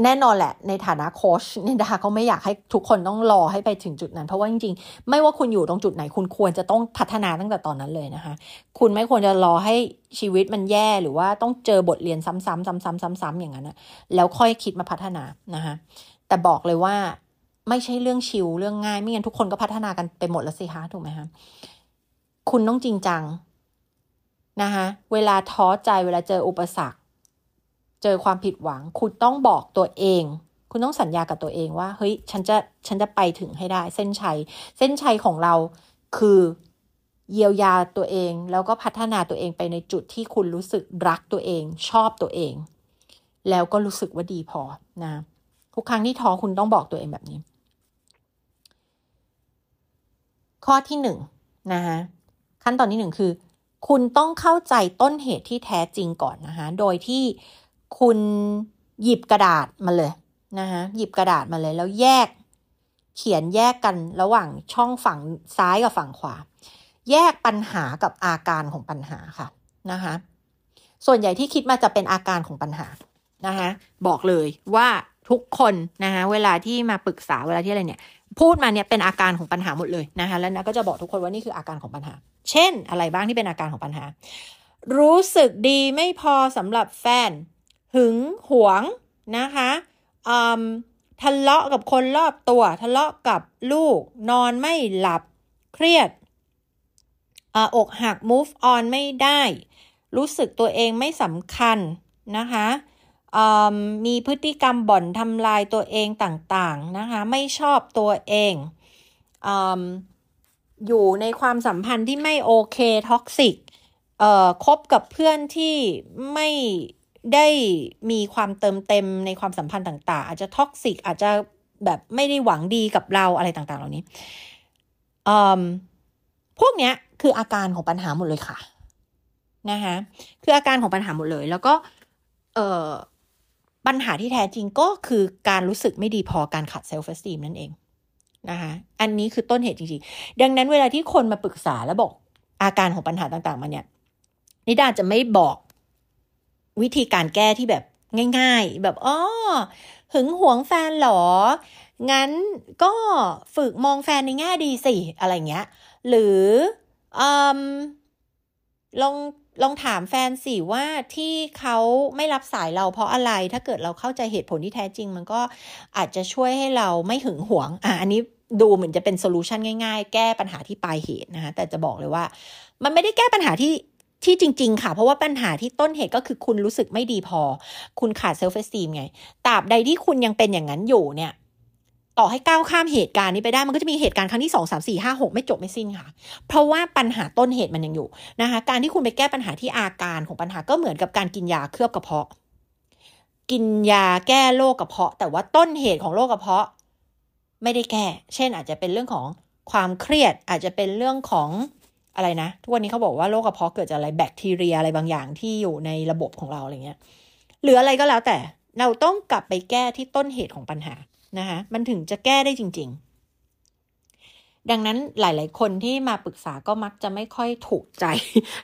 แน่นอนแหละในฐานะโค้ชเนี่ยดาก็ไม่อยากให้ทุกคนต้องรอให้ไปถึงจุดนั้น เพราะว่าจริงๆ ไม่ว่าคุณอยู่ตรงจุดไหนคุณควรจะต้องพัฒนาตั้งแต่ตอนนั้นเลยนะคะ คุณไม่ควรจะรอให้ชีวิตมันแย่หรือว่าต้องเจอบทเรียนซ้ำๆซ้ำๆซ้ำๆอย่างนั้นนะแล้วค่อยคิดมาพัฒนานะคะแต่บอกเลยว่าไม่ใช่เรื่องชิวเรื่องง่าย ไม่งั้นทุกคนก็พัฒนากันไปหมดแล้วสิคะถูกไหมคะคุณต้องจริงจังนะคะเวลาท้อใจเวลาเจออุปสรรค เจอความผิดหวัง คุณต้องบอกตัวเอง คุณต้องสัญญากับตัวเองว่า เฮ้ย ฉันจะ ฉันจะไปถึงให้ได้ เส้นชัย เส้นชัยของเราคือเยียวยาตัวเอง แล้วก็พัฒนาตัวเองไปในจุดที่คุณรู้สึกรักตัวเอง ชอบตัวเอง แล้วก็รู้สึกว่าดีพอนะ ทุกครั้งที่ท้อคุณต้องบอกตัวเองแบบนี้ ข้อที่หนึ่งนะคะขั้นตอนที่หนึ่งคือ คุณต้องเข้าใจต้นเหตุที่แท้จริงก่อนนะคะโดยที่ คุณหยิบกระดาษมาเลยนะคะหยิบกระดาษมาเลย แล้วแยก เขียนแยกกันระหว่างช่องฝั่งซ้ายกับฝั่งขวา แยกปัญหากับอาการของปัญหาค่ะนะคะส่วนใหญ่ที่คิดมาจะเป็นอาการของปัญหานะคะบอกเลยว่าทุกคนนะคะเวลาที่มาปรึกษาเวลาที่อะไรเนี่ย พูดมาเนี่ยเป็นอาการของปัญหาหมดเลยนะคะแล้วนะก็จะบอกทุกคนว่านี่คืออาการของปัญหา เช่น อะไรบ้างที่เป็นอาการของปัญหา รู้สึกดีไม่พอสำหรับแฟน หึงหวงนะคะทะเลาะกับคนรอบตัว ทะเลาะกับลูก นอนไม่หลับ เครียดออกหัก move on ไม่ได้ รู้สึกตัวเองไม่สำคัญนะคะมีพฤติกรรมบ่อนทำลายตัวเองต่างๆนะคะไม่ชอบตัวเองอยู่ในความสัมพันธ์ที่ไม่โอเค toxic คบกับเพื่อนที่ไม่ ได้มีความเติมเต็มในความสัมพันธ์ต่าง ๆ อาจจะ toxic อาจจะแบบไม่ได้หวังดีกับเราอะไรต่าง ๆ เหล่านี้พวกเนี้ยคืออาการของปัญหาหมดเลยค่ะนะคะคืออาการของปัญหาหมดเลย แล้วก็เอ่อปัญหาที่แท้จริงก็คือการรู้สึกไม่ดีพอการขาดเซลฟ์เฟสตีมนั่นเองนะคะอันนี้คือต้นเหตุจริงๆ ดังนั้นเวลาที่คนมาปรึกษาแล้วบอกอาการของปัญหาต่างๆมาเนี่ยนิดาจะไม่บอก วิธีการแก้ที่แบบง่าย ๆ แบบอ๋อหึงหวงแฟนหรอ งั้นก็ฝึกมองแฟนในแง่ดีสิอะไรเงี้ย หรือลองลองถามแฟนสิว่าที่เขาไม่รับสายเราเพราะอะไร ถ้าเกิดเราเข้าใจเหตุผลที่แท้จริง มันก็อาจจะช่วยให้เราไม่หึงหวง อะอันนี้ดูเหมือนจะเป็น solution ง่ายๆ แก้ปัญหาที่ปลายเหตุนะคะแต่จะบอกเลยว่า มันไม่ได้แก้ปัญหาที่ ที่จริง ๆ ค่ะ เพราะว่าปัญหาที่ต้นเหตุก็คือคุณรู้สึกไม่ดีพอ คุณขาด self-esteem ไงตราบใดที่คุณยังเป็นอย่างนั้นอยู่เนี่ย ต่อให้ก้าวข้ามเหตุการณ์นี้ไปได้มันก็จะมีเหตุการณ์ครั้งที่สองสามสี่ห้าหกไม่จบไม่สิ้นค่ะ เพราะว่าปัญหาต้นเหตุมันยังอยู่นะคะ การที่คุณไปแก้ปัญหาที่อาการของปัญหาก็เหมือนกับการกินยาเคลือบกระเพาะ กินยาแก้โรคกระเพาะ แต่ว่าต้นเหตุของโรคกระเพาะ ไม่ได้แก้ เช่นอาจจะเป็นเรื่องของความเครียดอาจจะเป็นเรื่องของ อะไรนะ ทุกวันนี้เขาบอกว่าโรคกระเพาะเกิดจากอะไรแบคทีเรียอะไรบางอย่างที่อยู่ในระบบของเราอะไรเงี้ยหรืออะไรก็แล้วแต่เราต้องกลับไปแก้ที่ต้นเหตุของปัญหานะคะมันถึงจะแก้ได้จริง ๆ ดังนั้นหลาย ๆ คนที่มาปรึกษาก็มักจะไม่ค่อยถูกใจ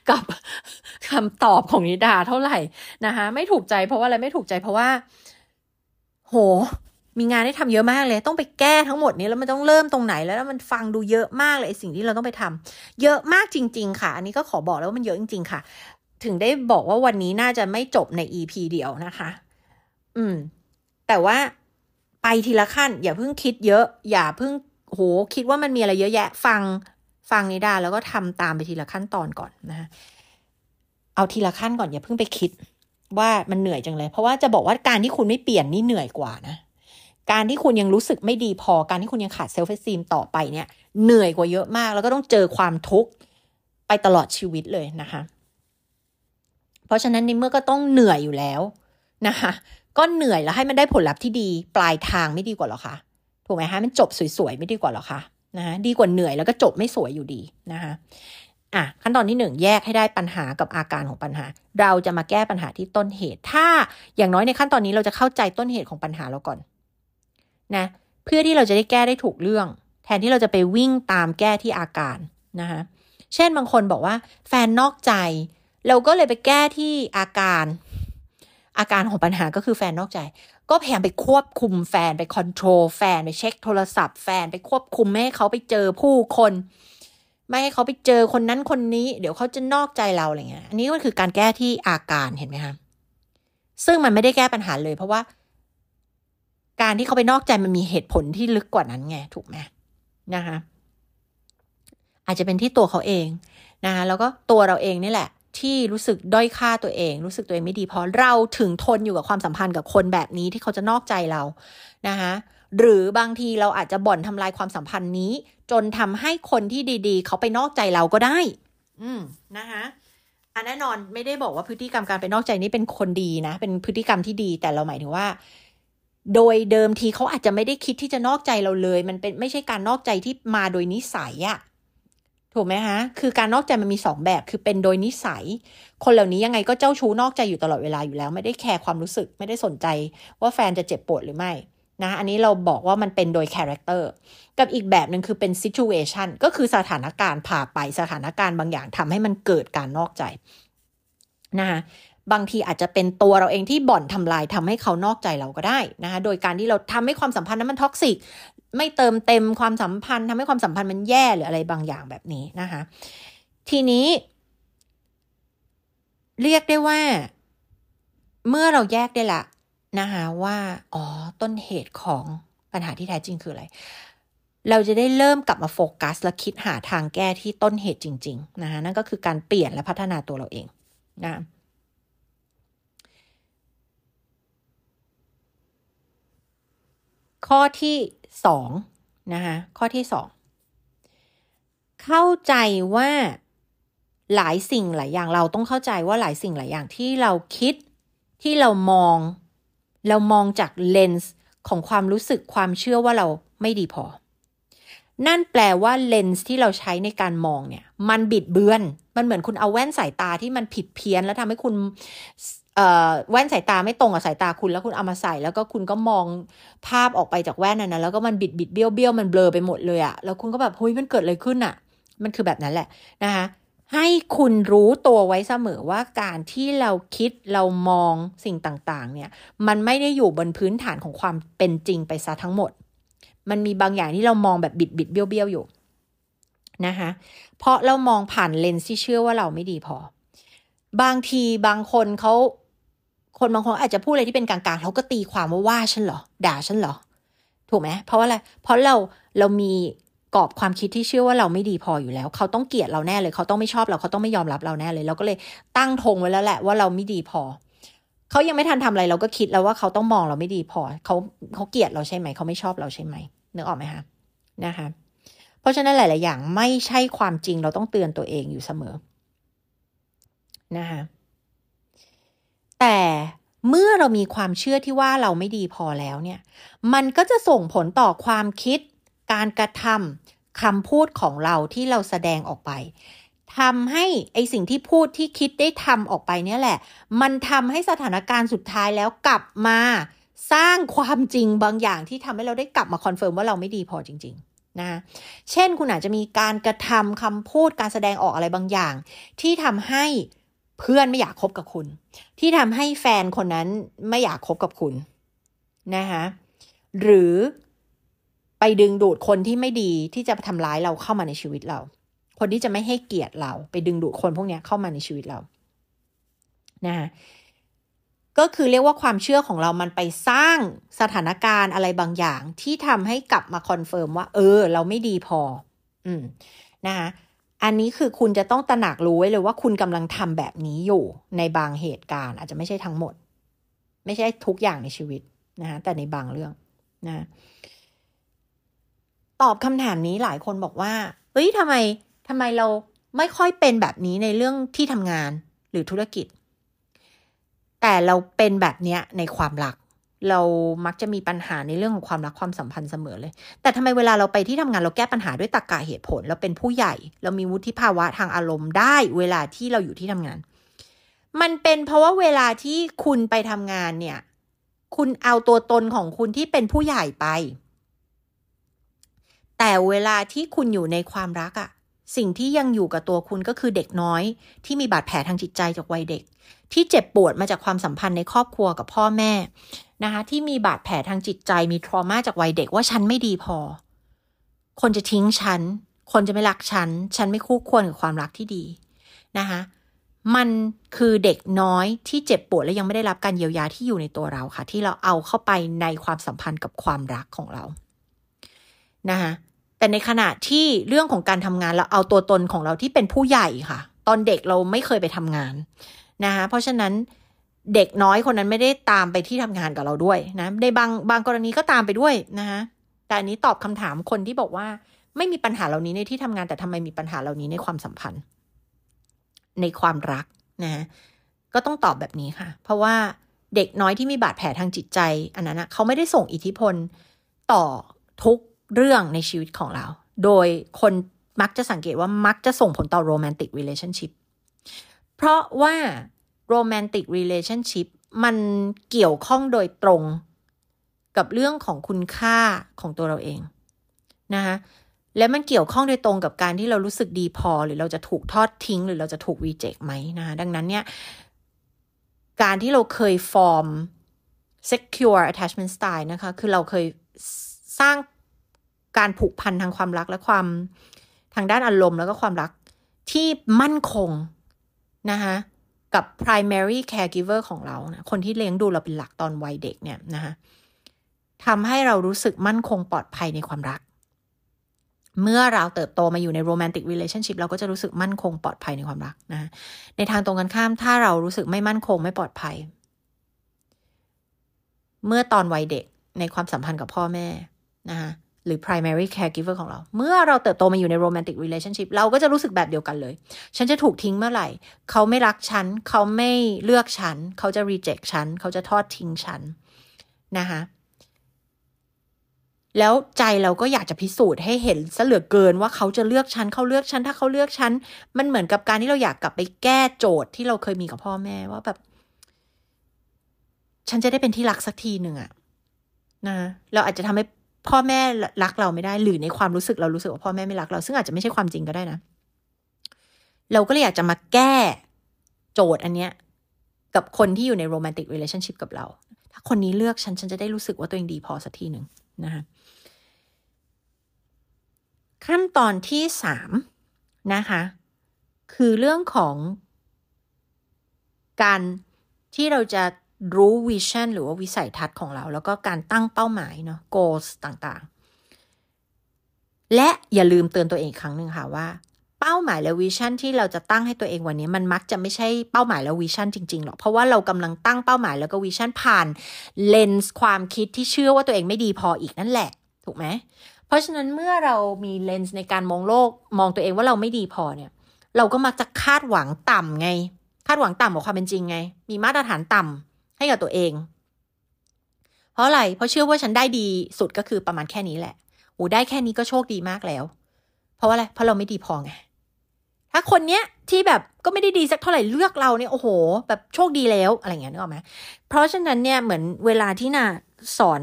กับคำตอบของนิดาเท่าไหร่นะคะไม่ถูกใจเพราะว่าอะไรไม่ถูกใจเพราะว่า โห มีงานให้ทำเยอะมากเลย ต้องไปแก้ทั้งหมดนี้แล้วมันต้องเริ่มตรงไหนแล้วมันฟังดูเยอะมากเลยสิ่งที่เราต้องไปทำเยอะมากจริง ๆ ค่ะ อันนี้ก็ขอบอกแล้วว่ามันเยอะจริง ๆ ค่ะ ถึงได้บอกว่าวันนี้น่าจะไม่จบใน EP เดียวนะคะ อืม แต่ว่าไปทีละขั้น อย่าเพิ่งคิดเยอะ อย่าเพิ่งโหคิดว่ามันมีอะไรเยอะแยะ ฟังฟังนิดาแล้วก็ทำตามไปทีละขั้นตอนก่อนนะเอาทีละขั้นก่อนอย่าเพิ่งไปคิด ว่ามันเหนื่อยจังเลย เพราะว่าจะบอกว่าการที่คุณไม่เปลี่ยนนี่เหนื่อยกว่านะ การที่คุณยังรู้สึกไม่ดีพอ การที่คุณยังขาด self-esteem ต่อไปเนี่ย เหนื่อยกว่าเยอะมาก แล้วก็ต้องเจอความทุกข์ไปตลอดชีวิตเลยนะคะ เพราะฉะนั้นในเมื่อก็ต้องเหนื่อยอยู่แล้วนะคะ ก็เหนื่อยแล้วให้มันได้ผลลัพธ์ที่ดี ปลายทางไม่ดีกว่าหรอคะ ถูกไหมคะ มันจบสวยๆไม่ดีกว่าหรอคะนะดีกว่าเหนื่อยแล้วก็จบไม่สวยอยู่ดีนะคะอะขั้นตอนที่หนึ่งแยกให้ได้ปัญหากับอาการของปัญหา เราจะมาแก้ปัญหาที่ต้นเหตุ ถ้าอย่างน้อยในขั้นตอนนี้เราจะเข้าใจต้นเหตุของปัญหาเราก่อน นะเพื่อที่เราจะได้แก้ได้ถูกเรื่อง แทนที่เราจะไปวิ่งตามแก้ที่อาการนะคะเช่นบางคนบอกว่า แฟนนอกใจ เราก็เลยไปแก้ที่อาการ อาการของปัญหาก็คือแฟนนอกใจ ก็พยายามไปควบคุมแฟนไปคอนโทรลแฟนไปเช็คโทรศัพท์แฟนไปควบคุมไม่ให้เขาไปเจอผู้คนไม่ให้เขาไปเจอคนนั้นคนนี้ เดี๋ยวเขาจะนอกใจเราอะไรเงี้ย อันนี้ก็คือการแก้ที่อาการเห็นไหมคะซึ่งมันไม่ได้แก้ปัญหาเลย เพราะว่า การที่เขาไปนอกใจมันมีเหตุผลที่ลึกกว่านั้นไงถูกไหมนะคะอาจจะเป็นที่ตัวเขาเองนะคะแล้วก็ตัวเราเองนี่แหละ ที่รู้สึกด้อยค่าตัวเอง รู้สึกตัวเองไม่ดีพอเราถึงทนอยู่กับความสัมพันธ์กับคนแบบนี้ที่เขาจะนอกใจเรานะคะหรือบางทีเราอาจจะบ่อนทำลายความสัมพันธ์นี้ จนทำให้คนที่ดีๆ เขาไปนอกใจเราก็ได้ อืมนะคะอันแน่นอนไม่ได้บอกว่าพฤติกรรมการไปนอกใจนี่เป็นคนดีนะ เป็นพฤติกรรมที่ดีแต่เราหมายถึงว่า โดยเดิมทีเขาอาจจะไม่ได้คิดที่จะนอกใจเราเลย มันเป็นไม่ใช่การนอกใจที่มาโดยนิสัยอะถูกไหมฮะคือการนอกใจมันมีสองแบบ คือเป็นโดยนิสัย คนเหล่านี้ยังไงก็เจ้าชู้นอกใจอยู่ตลอดเวลาอยู่แล้ว ไม่ได้แคร์ความรู้สึก ไม่ได้สนใจว่าแฟนจะเจ็บปวดหรือไม่นะอันนี้เราบอกว่ามันเป็นโดย character กับอีกแบบหนึ่งคือเป็น situation ก็คือสถานการณ์พาไปสถานการณ์บางอย่างทำให้มันเกิดการนอกใจนะคะ บางทีอาจจะเป็นตัวเราเองที่บ่อนทำลายทำให้เขานอกใจเราก็ได้นะคะโดยการที่เราทำให้ความสัมพันธ์นั้นมัน toxic ไม่เติมเต็มความสัมพันธ์ทำให้ความสัมพันธ์มันแย่หรืออะไรบางอย่างแบบนี้นะคะทีนี้ เรียกได้ว่า เมื่อเราแยกได้ละนะคะว่าอ๋อต้นเหตุของปัญหาที่แท้จริงคืออะไรเราจะได้เริ่มกลับมาโฟกัส และคิดหาทางแก้ที่ต้นเหตุจริง ๆ นะคะนั่นก็คือการเปลี่ยนและพัฒนาตัวเราเองนะ ข้อที่สองนะคะข้อที่สองเข้าใจว่าหลายสิ่งหลายอย่างเราต้องเข้าใจว่าหลายสิ่งหลายอย่างที่เราคิดที่เรามอง เรามองจากเลนส์ของความรู้สึกความเชื่อว่าเราไม่ดีพอ นั่นแปลว่าเลนส์ที่เราใช้ในการมองเนี่ย มันบิดเบือน มันเหมือนคุณเอาแว่นสายตาที่มันผิดเพี้ยนแล้วทำให้คุณ แว่นสายตาไม่ตรงกับสายตาคุณแล้วคุณเอามาใส่ แล้วก็คุณก็มองภาพออกไปจากแว่นนั้นนะแล้วก็มันบิดบิดเบี้ยวเบี้ยวมันเบลอไปหมดเลยอะแล้วคุณก็แบบเฮ้ยมันเกิดอะไรขึ้นอะมันคือแบบนั้นแหละนะคะให้คุณรู้ตัวไว้เสมอว่าการที่เราคิดเรามองสิ่งต่างๆ เนี่ย มันไม่ได้อยู่บนพื้นฐานของความเป็นจริงไปซะทั้งหมด มันมีบางอย่างที่เรามองแบบบิดบิดเบี้ยวเบี้ยวอยู่นะคะเพราะเรามองผ่านเลนส์ที่เชื่อว่าเราไม่ดีพอ บางทีบางคนเขา คนบางคนอาจจะพูดอะไรที่เป็นกลางๆเขาก็ตีความว่าว่าฉันเหรอ ด่าฉันเหรอ ถูกไหมเพราะว่าอะไร เพราะเราเรามีกรอบความคิดที่เชื่อว่าเราไม่ดีพออยู่แล้ว เขาต้องเกลียดเราแน่เลย เขาต้องไม่ชอบเราเขาต้องไม่ยอมรับเราแน่เลย เราก็เลยตั้งธงไว้แล้วแหละว่าเราไม่ดีพอเขายังไม่ทันทำอะไรเราก็คิดแล้วว่าเขาต้องมองเราไม่ดีพอเขาเขาเกลียดเราใช่ไหมเขาไม่ชอบเราใช่ไหมนึกออกไหมคะนะคะ เพราะฉะนั้นหลาย ๆ อย่างไม่ใช่ความจริงเราต้องเตือนตัวเองอยู่เสมอนะคะ แต่เมื่อเรามีความเชื่อที่ว่าเราไม่ดีพอแล้วเนี่ย มันก็จะส่งผลต่อความคิด การกระทำคำพูดของเราที่เราแสดงออกไปทำให้ไอสิ่งที่พูดที่คิดได้ทำออกไปเนี่ยแหละ มันทำให้สถานการณ์สุดท้ายแล้วกลับมาสร้างความจริงบางอย่างที่ทำให้เราได้กลับมา confirm ว่าเราไม่ดีพอจริง ๆนะเช่นคุณอาจจะมีการกระทำคำพูดการแสดงออกอะไรบางอย่าง ที่ทำให้ เพื่อนไม่อยากคบกับคุณ ที่ทำให้แฟนคนนั้นไม่อยากคบกับคุณนะคะหรือไปดึงดูดคนที่ไม่ดีที่จะทำร้ายเราเข้ามาในชีวิตเรา คนที่จะไม่ให้เกียรติเรา ไปดึงดูดคนพวกนี้เข้ามาในชีวิตเรานะคะก็คือเรียกว่าความเชื่อของเรามันไปสร้างสถานการณ์อะไรบางอย่างที่ทำให้กลับมา confirm ว่า เออ เราไม่ดีพอ อืมนะคะ อันนี้คือคุณจะต้องตระหนักรู้ไว้เลยว่าคุณกำลังทำแบบนี้อยู่ในบางเหตุการณ์ อาจจะไม่ใช่ทั้งหมด ไม่ใช่ทุกอย่างในชีวิตนะคะแต่ในบางเรื่องนะตอบคำถามนี้หลายคนบอกว่าเฮ้ยทำไมทำไมเราไม่ค่อยเป็นแบบนี้ในเรื่องที่ทำงานหรือธุรกิจ แต่เราเป็นแบบเนี้ยในความรัก เรามักจะมีปัญหาในเรื่องของความรักความสัมพันธ์เสมอเลย แต่ทำไมเวลาเราไปที่ทำงานเราแก้ปัญหาด้วยตรรกะเหตุผล เราเป็นผู้ใหญ่ เรามีวุฒิภาวะทางอารมณ์ได้ เวลาที่เราอยู่ที่ทำงาน มันเป็นเพราะว่าเวลาที่คุณไปทำงานเนี่ย คุณเอาตัวตนของคุณที่เป็นผู้ใหญ่ไป แต่เวลาที่คุณอยู่ในความรักอะ สิ่งที่ยังอยู่กับตัวคุณก็คือเด็กน้อย ที่มีบาดแผลทางจิตใจจากวัยเด็ก ที่เจ็บปวดมาจากความสัมพันธ์ในครอบครัวกับพ่อแม่นะคะที่มีบาดแผลทางจิตใจมีทรมาจากวัยเด็กว่าฉันไม่ดีพอ คนจะทิ้งฉัน คนจะไม่รักฉัน ฉันไม่คู่ควรกับความรักที่ดีนะคะมันคือเด็กน้อยที่เจ็บปวดและยังไม่ได้รับการเยียวยาที่อยู่ในตัวเราค่ะ ที่เราเอาเข้าไปในความสัมพันธ์กับความรักของเรานะคะ แต่ในขณะที่เรื่องของการทำงานเราเอาตัวตนของเราที่เป็นผู้ใหญ่ค่ะ ตอนเด็กเราไม่เคยไปทำงานนะคะเพราะฉะนั้นเด็กน้อยคนนั้นไม่ได้ตามไปที่ทำงานกับเราด้วยนะในบางบางกรณีก็ตามไปด้วยนะคะแต่อันนี้ตอบคำถามคนที่บอกว่าไม่มีปัญหาเหล่านี้ในที่ทำงานแต่ทำไมมีปัญหาเหล่านี้ในความสัมพันธ์ ในความรักนะก็ต้องตอบแบบนี้ค่ะ เพราะว่าเด็กน้อยที่มีบาดแผลทางจิตใจ อันนั้นนะเขาไม่ได้ส่งอิทธิพลต่อทุก เรื่องในชีวิตของเรา โดยคนมักจะสังเกตว่ามักจะส่งผลต่อ romantic relationship เพราะว่า romantic relationship มันเกี่ยวข้องโดยตรงกับเรื่องของคุณค่าของตัวเราเองนะคะและมันเกี่ยวข้องโดยตรงกับการที่เรารู้สึกดีพอ หรือเราจะถูกทอดทิ้ง หรือเราจะถูกรีเจ็คไหมนะคะดังนั้นเนี่ยการที่เราเคยฟอร์ม secure attachment style นะคะ คือเราเคยสร้าง การผูกพันทางความรักและความทางด้านอารมณ์แล้วก็ความรักที่มั่นคงนะคะกับ primary caregiver ของเรานะคนที่เลี้ยงดูเราเป็นหลักตอนวัยเด็กเนี่ยนะคะทำให้เรารู้สึกมั่นคงปลอดภัยในความรัก เมื่อเราเติบโตมาอยู่ในโรแมนติกรีเลชั่นชิพเราก็จะรู้สึกมั่นคงปลอดภัยในความรักนะในทางตรงกันข้ามถ้าเรารู้สึกไม่มั่นคงไม่ปลอดภัย เมื่อตอนวัยเด็กในความสัมพันธ์กับพ่อแม่นะคะ หรือ primary caregiver ของเรา เมื่อเราเติบโตมาอยู่ใน romantic relationship เราก็จะรู้สึกแบบเดียวกันเลย ฉันจะถูกทิ้งเมื่อไหร่ เขาไม่รักฉัน เขาไม่เลือกฉัน เขาจะ reject ฉัน เขาจะทอดทิ้งฉัน นะคะแล้วใจเราก็อยากจะพิสูจน์ให้เห็นซะเหลือเกินว่าเขาจะเลือกฉัน เขาเลือกฉัน ถ้าเขาเลือกฉัน มันเหมือนกับการที่เราอยากกลับไปแก้โจทย์ที่เราเคยมีกับพ่อแม่ว่าแบบ ฉันจะได้เป็นที่รักสักทีหนึ่งอะนะเราอาจจะทำให้ พ่อแม่รักเราไม่ได้หรือในความรู้สึกเรารู้สึกว่าพ่อแม่ไม่รักเรา ซึ่งอาจจะไม่ใช่ความจริงก็ได้นะ เราก็เลยอยากจะมาแก้โจทย์อันเนี้ยกับคนที่อยู่ใน romantic relationship กับเรา ถ้าคนนี้เลือกฉันฉันจะได้รู้สึกว่าตัวเองดีพอสักทีหนึ่งนะคะขั้นตอนที่สามนะคะ คือเรื่องของการที่เราจะ รู้ vision หรือว่าวิสัยทัศน์ของเรา แล้วก็การตั้งเป้าหมายเนาะ goals ต่างๆ และอย่าลืมเตือนตัวเองครั้งหนึ่งค่ะว่า เป้าหมายและ vision ที่เราจะตั้งให้ตัวเองวันนี้ มันมักจะไม่ใช่เป้าหมายและ vision จริงๆหรอกเพราะว่าเรากำลังตั้งเป้าหมายแล้วก็ vision ผ่านเลนส์ความคิดที่เชื่อว่าตัวเองไม่ดีพออีกนั่นแหละ ถูกไหมเพราะฉะนั้นเมื่อเรามีเลนส์ในการมองโลกมองตัวเองว่าเราไม่ดีพอเนี่ย เราก็มักจะคาดหวังต่ำไง คาดหวังต่ำกว่าความเป็นจริงไง มีมาตรฐานต่ำ ให้กับตัวเอง เพราะอะไรเพราะเชื่อว่าฉันได้ดีสุดก็คือประมาณแค่นี้แหละโอ้ได้แค่นี้ก็โชคดีมากแล้ว เพราะว่าอะไรเพราะเราไม่ดีพอไงถ้าคนเนี้ยที่แบบก็ไม่ได้ดีสักเท่าไหร่เลือกเราเนี่ยโอ้โห แบบโชคดีแล้วอะไรเงี้ยนึกออกไหมเพราะฉะนั้นเนี่ยเหมือนเวลาที่นิดาสอน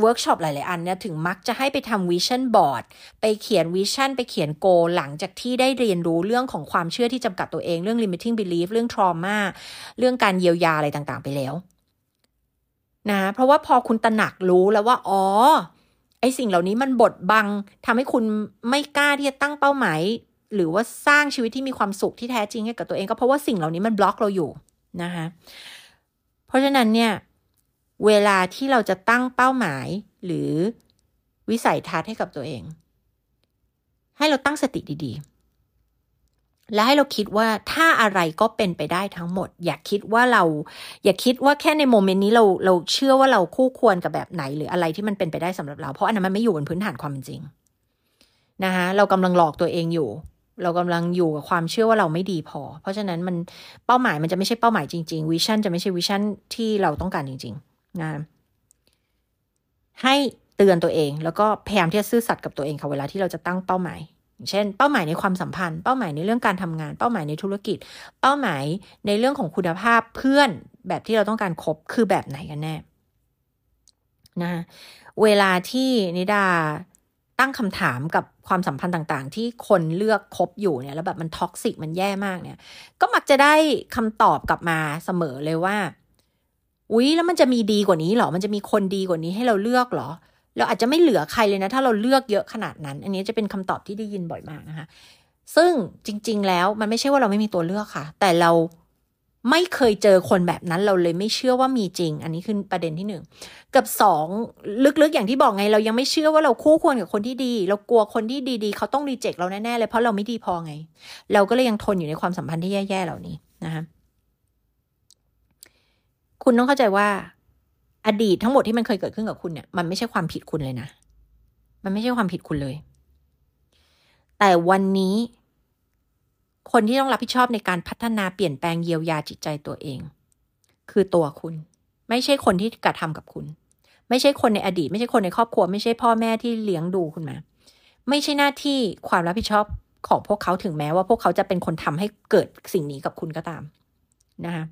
เวิร์กช็อปหลาย ๆ อันเนี่ยถึงมักจะให้ไปทำ vision board ไปเขียน vision ไปเขียน goal หลังจากที่ได้เรียนรู้เรื่องของความเชื่อที่จำกัดตัวเองเรื่อง limiting belief เรื่อง trauma เรื่องการเยียวยาอะไรต่าง ๆ ไปแล้ว นะเพราะว่าพอคุณตระหนักรู้แล้วว่า อ๋อ ไอสิ่งเหล่านี้มันบดบังทำให้คุณไม่กล้าที่จะตั้งเป้าหมาย หรือว่าสร้างชีวิตที่มีความสุขที่แท้จริงให้กับตัวเองก็เพราะว่าสิ่งเหล่านี้มันบล็อกเราอยู่นะคะเพราะฉะนั้นเนี่ย เวลาที่เราจะตั้งเป้าหมายหรือวิสัยทัศน์ให้กับตัวเอง ให้เราตั้งสติดีๆ และให้เราคิดว่าถ้าอะไรก็เป็นไปได้ทั้งหมด อย่าคิดว่าเรา อย่าคิดว่าแค่ใน moment นี้เราเราเชื่อว่าเราคู่ควรกับแบบไหน หรืออะไรที่มันเป็นไปได้สำหรับเรา เพราะอันนั้นมันไม่อยู่บนพื้นฐานความเป็นจริงนะคะเรากำลังหลอกตัวเองอยู่ เรากำลังอยู่กับความเชื่อว่าเราไม่ดีพอ เพราะฉะนั้นมันเป้าหมายมันจะไม่ใช่เป้าหมายจริงๆ vision จะไม่ใช่ vision ที่เราต้องการจริงๆนะให้เตือนตัวเอง แล้วก็พยายามที่จะซื่อสัตย์กับตัวเองค่ะเวลาที่เราจะตั้งเป้าหมาย เช่น เป้าหมายในความสัมพันธ์ เป้าหมายในเรื่องการทำงาน เป้าหมายในธุรกิจ เป้าหมายในเรื่องของคุณภาพเพื่อนแบบที่เราต้องการคบคือแบบไหนกันแน่นะเวลาที่นิดาตั้งคำถามกับความสัมพันธ์ต่างๆ ที่คุณเลือกคบอยู่เนี่ยแล้วแบบมัน toxic มันแย่มากเนี่ย ก็มักจะได้คำตอบกลับมาเสมอเลยว่าอุ๊ยแล้วมันจะมีดีกว่านี้หรอ มันจะมีคนดีกว่านี้ให้เราเลือกหรอ เราอาจจะไม่เหลือใครเลยนะ ถ้าเราเลือกเยอะขนาดนั้น อันนี้จะเป็นคำตอบที่ได้ยินบ่อยมากนะคะ ซึ่งจริง ๆ แล้วมันไม่ใช่ว่าเราไม่มีตัวเลือกค่ะ แต่เราไม่เคยเจอคนแบบนั้นเราเลยไม่เชื่อว่ามีจริง อันนี้คือประเด็นที่หนึ่งกับสองลึกๆอย่างที่บอกไง เรายังไม่เชื่อว่าเราคู่ควรกับคนที่ดี เรากลัวคนที่ดีๆ เขาต้องรีเจ็คเราแน่ๆเลยเพราะเราไม่ดีพอไง เราก็เลยยังทนอยู่ในความสัมพันธ์ที่แย่ๆเหล่านี้นะคะคุณต้องเข้าใจว่า อดีตทั้งหมดที่มันเคยเกิดขึ้นกับคุณเนี่ย มันไม่ใช่ความผิดคุณเลยนะ มันไม่ใช่ความผิดคุณเลย แต่วันนี้ คนที่ต้องรับผิดชอบในการพัฒนาเปลี่ยนแปลงเยียวยาจิตใจตัวเอง คือตัวคุณ ไม่ใช่คนที่กระทำกับคุณ ไม่ใช่คนในอดีต ไม่ใช่คนในครอบครัว ไม่ใช่พ่อแม่ที่เลี้ยงดูคุณมา ไม่ใช่หน้าที่ความรับผิดชอบของพวกเขาถึงแม้ว่าพวกเขาจะเป็นคนทำให้เกิดสิ่งนี้กับคุณก็ตามนะคะ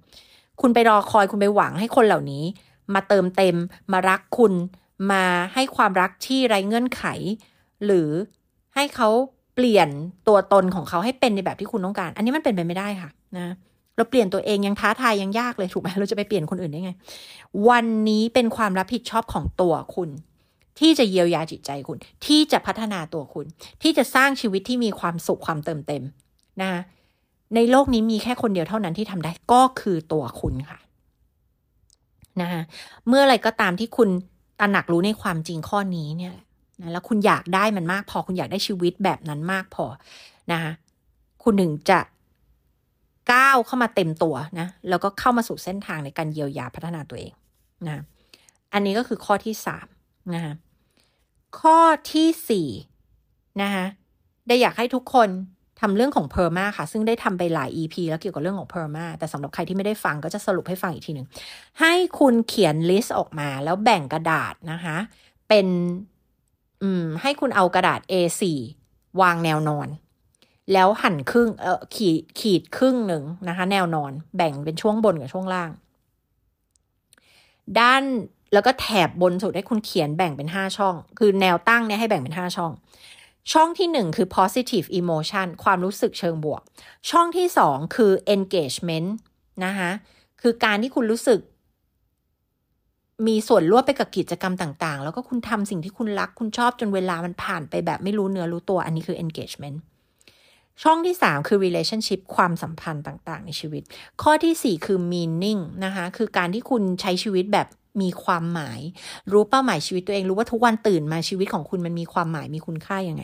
คุณไปรอคอยคุณไปหวังให้คนเหล่านี้ มาเติมเต็ม มารักคุณ มาให้ความรักที่ไร้เงื่อนไข หรือให้เขาเปลี่ยนตัวตนของเขาให้เป็นในแบบที่คุณต้องการ อันนี้มันเป็นไปไม่ได้ค่ะนะเราเปลี่ยนตัวเองยังท้าทายยังยากเลยถูกไหมเราจะไปเปลี่ยนคนอื่นได้ไง วันนี้เป็นความรับผิดชอบของตัวคุณ ที่จะเยียวยาจิตใจคุณ ที่จะพัฒนาตัวคุณ ที่จะสร้างชีวิตที่มีความสุขความเติมเต็มนะในโลกนี้มีแค่คนเดียวเท่านั้นที่ทำได้ก็คือตัวคุณค่ะ นะคะเมื่อไรก็ตามที่คุณตระหนักรู้ในความจริงข้อนี้เนี่ยนะแล้วคุณอยากได้มันมากพอคุณอยากได้ชีวิตแบบนั้นมากพอนะคะคุณถึงจะก้าวเข้ามาเต็มตัวนะแล้วก็เข้ามาสู่เส้นทางในการเยียวยาพัฒนาตัวเองนะอันนี้ก็คือข้อที่สามนะคะข้อที่สี่นะคะได้อยากให้ทุกคน ทำเรื่องของ PERMA ค่ะ ซึ่งได้ทำไปหลาย EP แล้วเกี่ยวกับเรื่องของ PERMA แต่สำหรับใครที่ไม่ได้ฟังก็จะสรุปให้ฟังอีกทีหนึ่ง ให้คุณเขียน list ออกมาแล้วแบ่งกระดาษนะคะ เป็นอืมให้คุณเอากระดาษ A4 วางแนวนอน แล้วหั่นครึ่งเออขีดขีดครึ่งหนึ่งนะคะ แนวนอน แบ่งเป็นช่วงบนกับช่วงล่าง ด้านแล้วก็แถบบนสุดให้คุณเขียนแบ่งเป็นห้าช่อง คือแนวตั้งเนี่ยให้แบ่งเป็นห้าช่อง ช่องที่หนึ่งคือ positive emotion ความรู้สึกเชิงบวก ช่องที่สองคือ engagement นะคะคือการที่คุณรู้สึก มีส่วนร่วมไปกับกิจกรรมต่างๆ แล้วก็คุณทำสิ่งที่คุณรัก คุณชอบจนเวลามันผ่านไปแบบไม่รู้เนื้อรู้ตัว อันนี้คือ engagement ช่องที่สามคือ relationship ความสัมพันธ์ต่าง ๆ ในชีวิต ข้อที่สี่คือ meaning นะคะ คือการที่คุณใช้ชีวิตแบบ มีความหมาย รู้เป้าหมายชีวิตตัวเองรู้ว่าทุกวันตื่นมาชีวิตของคุณมันมีความหมายมีคุณค่ายังไง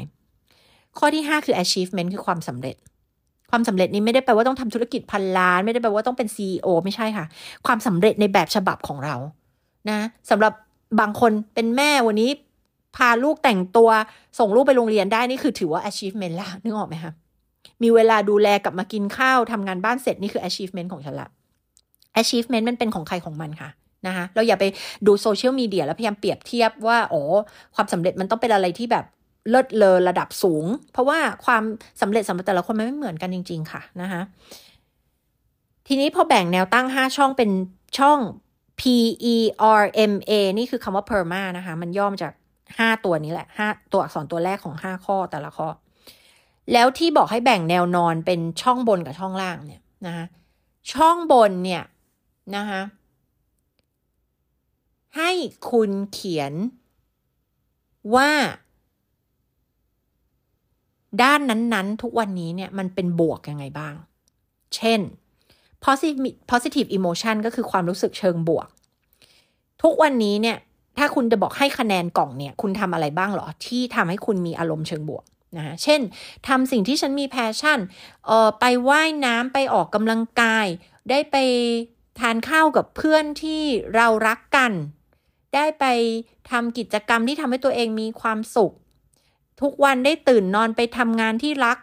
ข้อที่ 5 คือ achievement คือความสำเร็จ ความสำเร็จนี้ไม่ได้แปลว่าต้องทำธุรกิจพันล้าน ไม่ได้แปลว่าต้องเป็น CEO ไม่ใช่ค่ะ ความสำเร็จในแบบฉบับของเรา นะสำหรับบางคนเป็นแม่วันนี้พาลูกแต่งตัวส่งลูกไปโรงเรียนได้นี่คือถือว่า achievement ละนึกออกไหมคะมีเวลาดูแลกลับมากินข้าวทำงานบ้านเสร็จนี่คือ achievement ของฉันละ achievement มันเป็นของใครของมันค่ะ นะคะเราอย่าไปดูโซเชียลมีเดียแล้วพยายามเปรียบเทียบว่าโอ้ความสำเร็จมันต้องเป็นอะไรที่แบบเลิศเลอระดับสูง เพราะว่าความสำเร็จสำหรับแต่ละคนมันไม่เหมือนกันจริง ๆ ค่ะนะคะทีนี้พอแบ่งแนวตั้ง 5 ช่องเป็นช่อง P E R M A นี่คือคำว่า PERMA นะคะ มันย่อมาจาก 5 ตัวนี้แหละ 5 ตัวอักษรตัวแรกของ 5 ข้อแต่ละข้อ แล้วที่บอกให้แบ่งแนวนอนเป็นช่องบนกับช่องล่างเนี่ยนะคะช่องบนเนี่ยนะคะ ให้คุณเขียน ว่า ด้านนั้นๆ ทุกวันนี้เนี่ยมันเป็นบวกยังไงบ้าง เช่น positive positive emotion ก็คือความรู้สึกเชิงบวก ทุกวันนี้เนี่ย ถ้าคุณจะบอกให้คะแนนกล่องเนี่ย คุณทำอะไรบ้างหรอ ที่ทำให้คุณมีอารมณ์เชิงบวกนะเช่นทำสิ่งที่ฉันมี passion เอ่อไปไว่ายน้ำไปออกกำลังกาย ได้ไปทานข้าวกับเพื่อนที่เรารักกัน ได้ไปทำกิจกรรมที่ทำให้ตัวเองมีความสุข ทุกวันได้ตื่นนอนไปทำงานที่รัก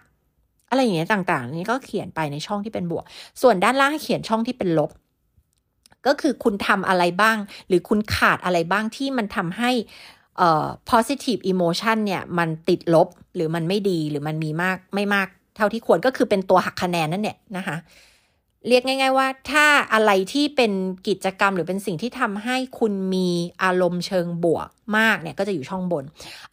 อะไรอย่างเงี้ยต่างๆ นี้ก็เขียนไปในช่องที่เป็นบวก ส่วนด้านล่างให้เขียนช่องที่เป็นลบ ก็คือคุณทำอะไรบ้าง หรือคุณขาดอะไรบ้างที่มันทำให้เอ่อ positive emotion เนี่ยมันติดลบหรือมันไม่ดีหรือมันมีมากไม่มาก เท่าที่ควรก็คือเป็นตัวหักคะแนนนั่นเนี่ยนะคะ เรียกง่าย ๆ ว่า ถ้าอะไรที่เป็นกิจกรรมหรือเป็นสิ่งที่ทำให้คุณมีอารมณ์เชิงบวกมากเนี่ยก็จะอยู่ช่องบน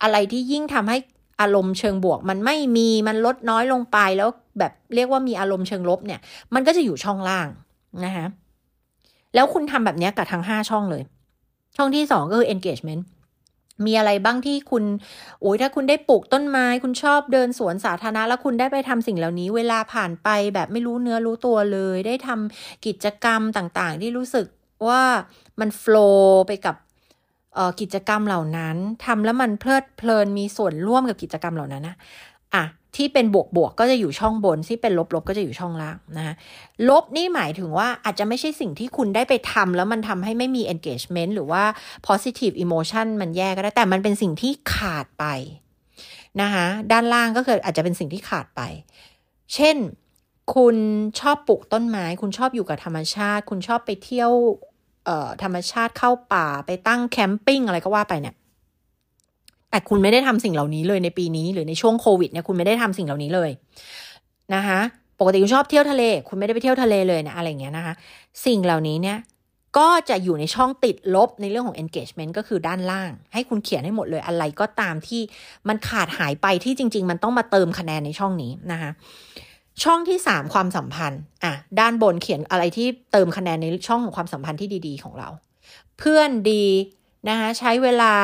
อะไรที่ยิ่งทำให้อารมณ์เชิงบวก มันไม่มีมันลดน้อยลงไปแล้วแบบเรียกว่ามีอารมณ์เชิงลบเนี่ย มันก็จะอยู่ช่องล่างนะคะแล้วคุณทำแบบนี้กับทั้งห้าช่องเลย ช่องที่สองก็คือ engagement มีอะไรบ้างที่คุณโอ้ยถ้าคุณได้ปลูกต้นไม้ คุณชอบเดินสวนสาธารณะแล้วคุณได้ไปทำสิ่งเหล่านี้ เวลาผ่านไปแบบไม่รู้เนื้อรู้ตัวเลย ได้ทำกิจกรรมต่างๆ ที่รู้สึกว่ามันโฟล์ไปกับกิจกรรมเหล่านั้นทำแล้วมันเพลิดเพลินมีส่วนร่วมกับกิจกรรมเหล่านั้นนะอะ ที่เป็นบวกบวกก็จะอยู่ช่องบน ที่เป็นลบลบก็จะอยู่ช่องล่างนะลบนี่หมายถึงว่าอาจจะไม่ใช่สิ่งที่คุณได้ไปทำแล้วมันทำให้ไม่มี engagement หรือว่า positive emotion มันแย่ก็ได้ แต่มันเป็นสิ่งที่ขาดไปนะคะด้านล่างก็คืออาจจะเป็นสิ่งที่ขาดไป เช่น คุณชอบปลูกต้นไม้ คุณชอบอยู่กับธรรมชาติ คุณชอบไปเที่ยวธรรมชาติเข้าป่าไปตั้งแคมปิ้งอะไรก็ว่าไปเนี่ย แต่คุณไม่ได้ทำสิ่งเหล่านี้เลยในปีนี้หรือในช่วงโควิดเนี่ยคุณไม่ได้ทำสิ่งเหล่านี้เลยนะคะปกติคุณชอบเที่ยวทะเล คุณไม่ได้ไปเที่ยวทะเลเลยนะอะไรเงี้ยนะคะ สิ่งเหล่านี้เนี่ยก็จะอยู่ในช่องติดลบในเรื่องของ engagement ก็คือด้านล่าง ให้คุณเขียนให้หมดเลยอะไรก็ตามที่มันขาดหายไปที่จริง ๆ มันต้องมาเติมคะแนนในช่องนี้นะคะช่องที่สามความสัมพันธ์อะด้านบนเขียนอะไรที่เติมคะแนนในช่องของความสัมพันธ์ที่ดี ๆ ของเรา เพื่อนดี นะคะใช้เวลา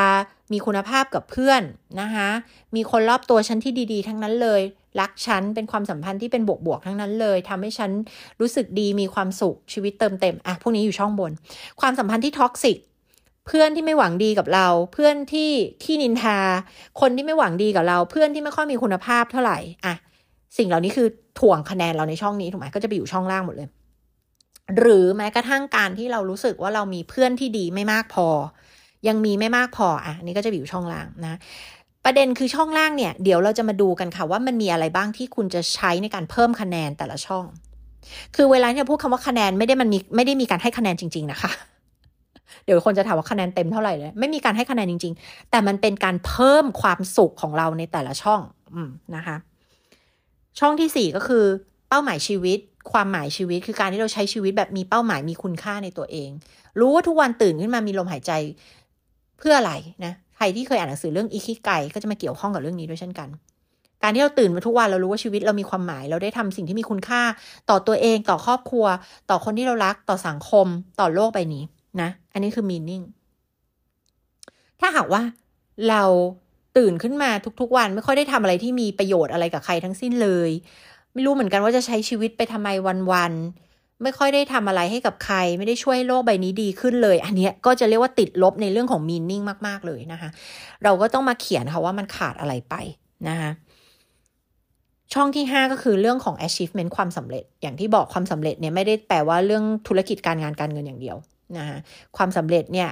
มีคุณภาพกับเพื่อนนะคะมีคนรอบตัวฉันที่ดีๆ ทั้งนั้นเลย รักฉันเป็นความสัมพันธ์ที่เป็นบวกๆทั้งนั้นเลยทำให้ฉันรู้สึกดีมีความสุขชีวิตเติมเต็มอะพวกนี้อยู่ช่องบน ความสัมพันธ์ที่ท็อกซิกเพื่อนที่ไม่หวังดีกับเรา เพื่อนที่ขี้นินทา คนที่ไม่หวังดีกับเรา เพื่อนที่ไม่ค่อยมีคุณภาพเท่าไหร่อะสิ่งเหล่านี้คือถ่วงคะแนนเราในช่องนี้ถูกไหมก็จะไปอยู่ช่องล่างหมดเลย หรือแม้กระทั่งการที่เรารู้สึกว่าเรามีเพื่อนที่ดีไม่มากพอ ยังมีไม่มากพออะนี่ก็จะอยู่ช่องล่างนะ ประเด็นคือช่องล่างเนี่ย เดี๋ยวเราจะมาดูกันค่ะว่ามันมีอะไรบ้างที่คุณจะใช้ในการเพิ่มคะแนนแต่ละช่อง คือเวลาที่เราพูดคำว่าคะแนนไม่ได้มันมีไม่ได้มีการให้คะแนนจริง ๆนะคะ เดี๋ยวคนจะถามว่าคะแนนเต็มเท่าไหร่เลยไม่มีการให้คะแนนจริง ๆ แต่มันเป็นการเพิ่มความสุขของเราในแต่ละช่อง อืมนะคะ ช่องที่สี่ก็คือเป้าหมายชีวิตความหมายชีวิตคือการที่เราใช้ชีวิตแบบมีเป้าหมายมีคุณค่าในตัวเอง รู้ว่าทุกวันตื่นขึ้นมามีลมหายใจ พื่ออะไรนะใครที่เคยอ่านหนังสือเรื่องอิคิไกก็จะมาเกี่ยวข้องกับเรื่องนี้ด้วยเช่นกัน การที่เราตื่นมาทุกวันเรารู้ว่าชีวิตเรามีความหมาย เราได้ทำสิ่งที่มีคุณค่า ต่อตัวเองต่อครอบครัว ต่อคนที่เรารักต่อสังคม ต่อโลกใบนี้นะ อันนี้คือ meaning ถ้าหากว่าเราตื่นขึ้นมาทุกๆวันไม่ค่อยได้ทำอะไรที่มีประโยชน์อะไรกับใครทั้งสิ้นเลย ไม่รู้เหมือนกันว่าจะใช้ชีวิตไปทำไมวันๆ ไม่ค่อยได้ทำอะไรให้กับใคร ไม่ได้ช่วยโลกใบนี้ดีขึ้นเลย อันนี้ก็จะเรียกว่าติดลบในเรื่องของมีนิ่งมาก ๆ เลยนะคะ เราก็ต้องมาเขียนค่ะว่ามันขาดอะไรไปนะคะช่องที่ 5 ก็คือเรื่องของ achievement ความสำเร็จ อย่างที่บอกความสำเร็จเนี่ยไม่ได้แปลว่าเรื่องธุรกิจการงานการเงินอย่างเดียวนะคะความสำเร็จเนี่ย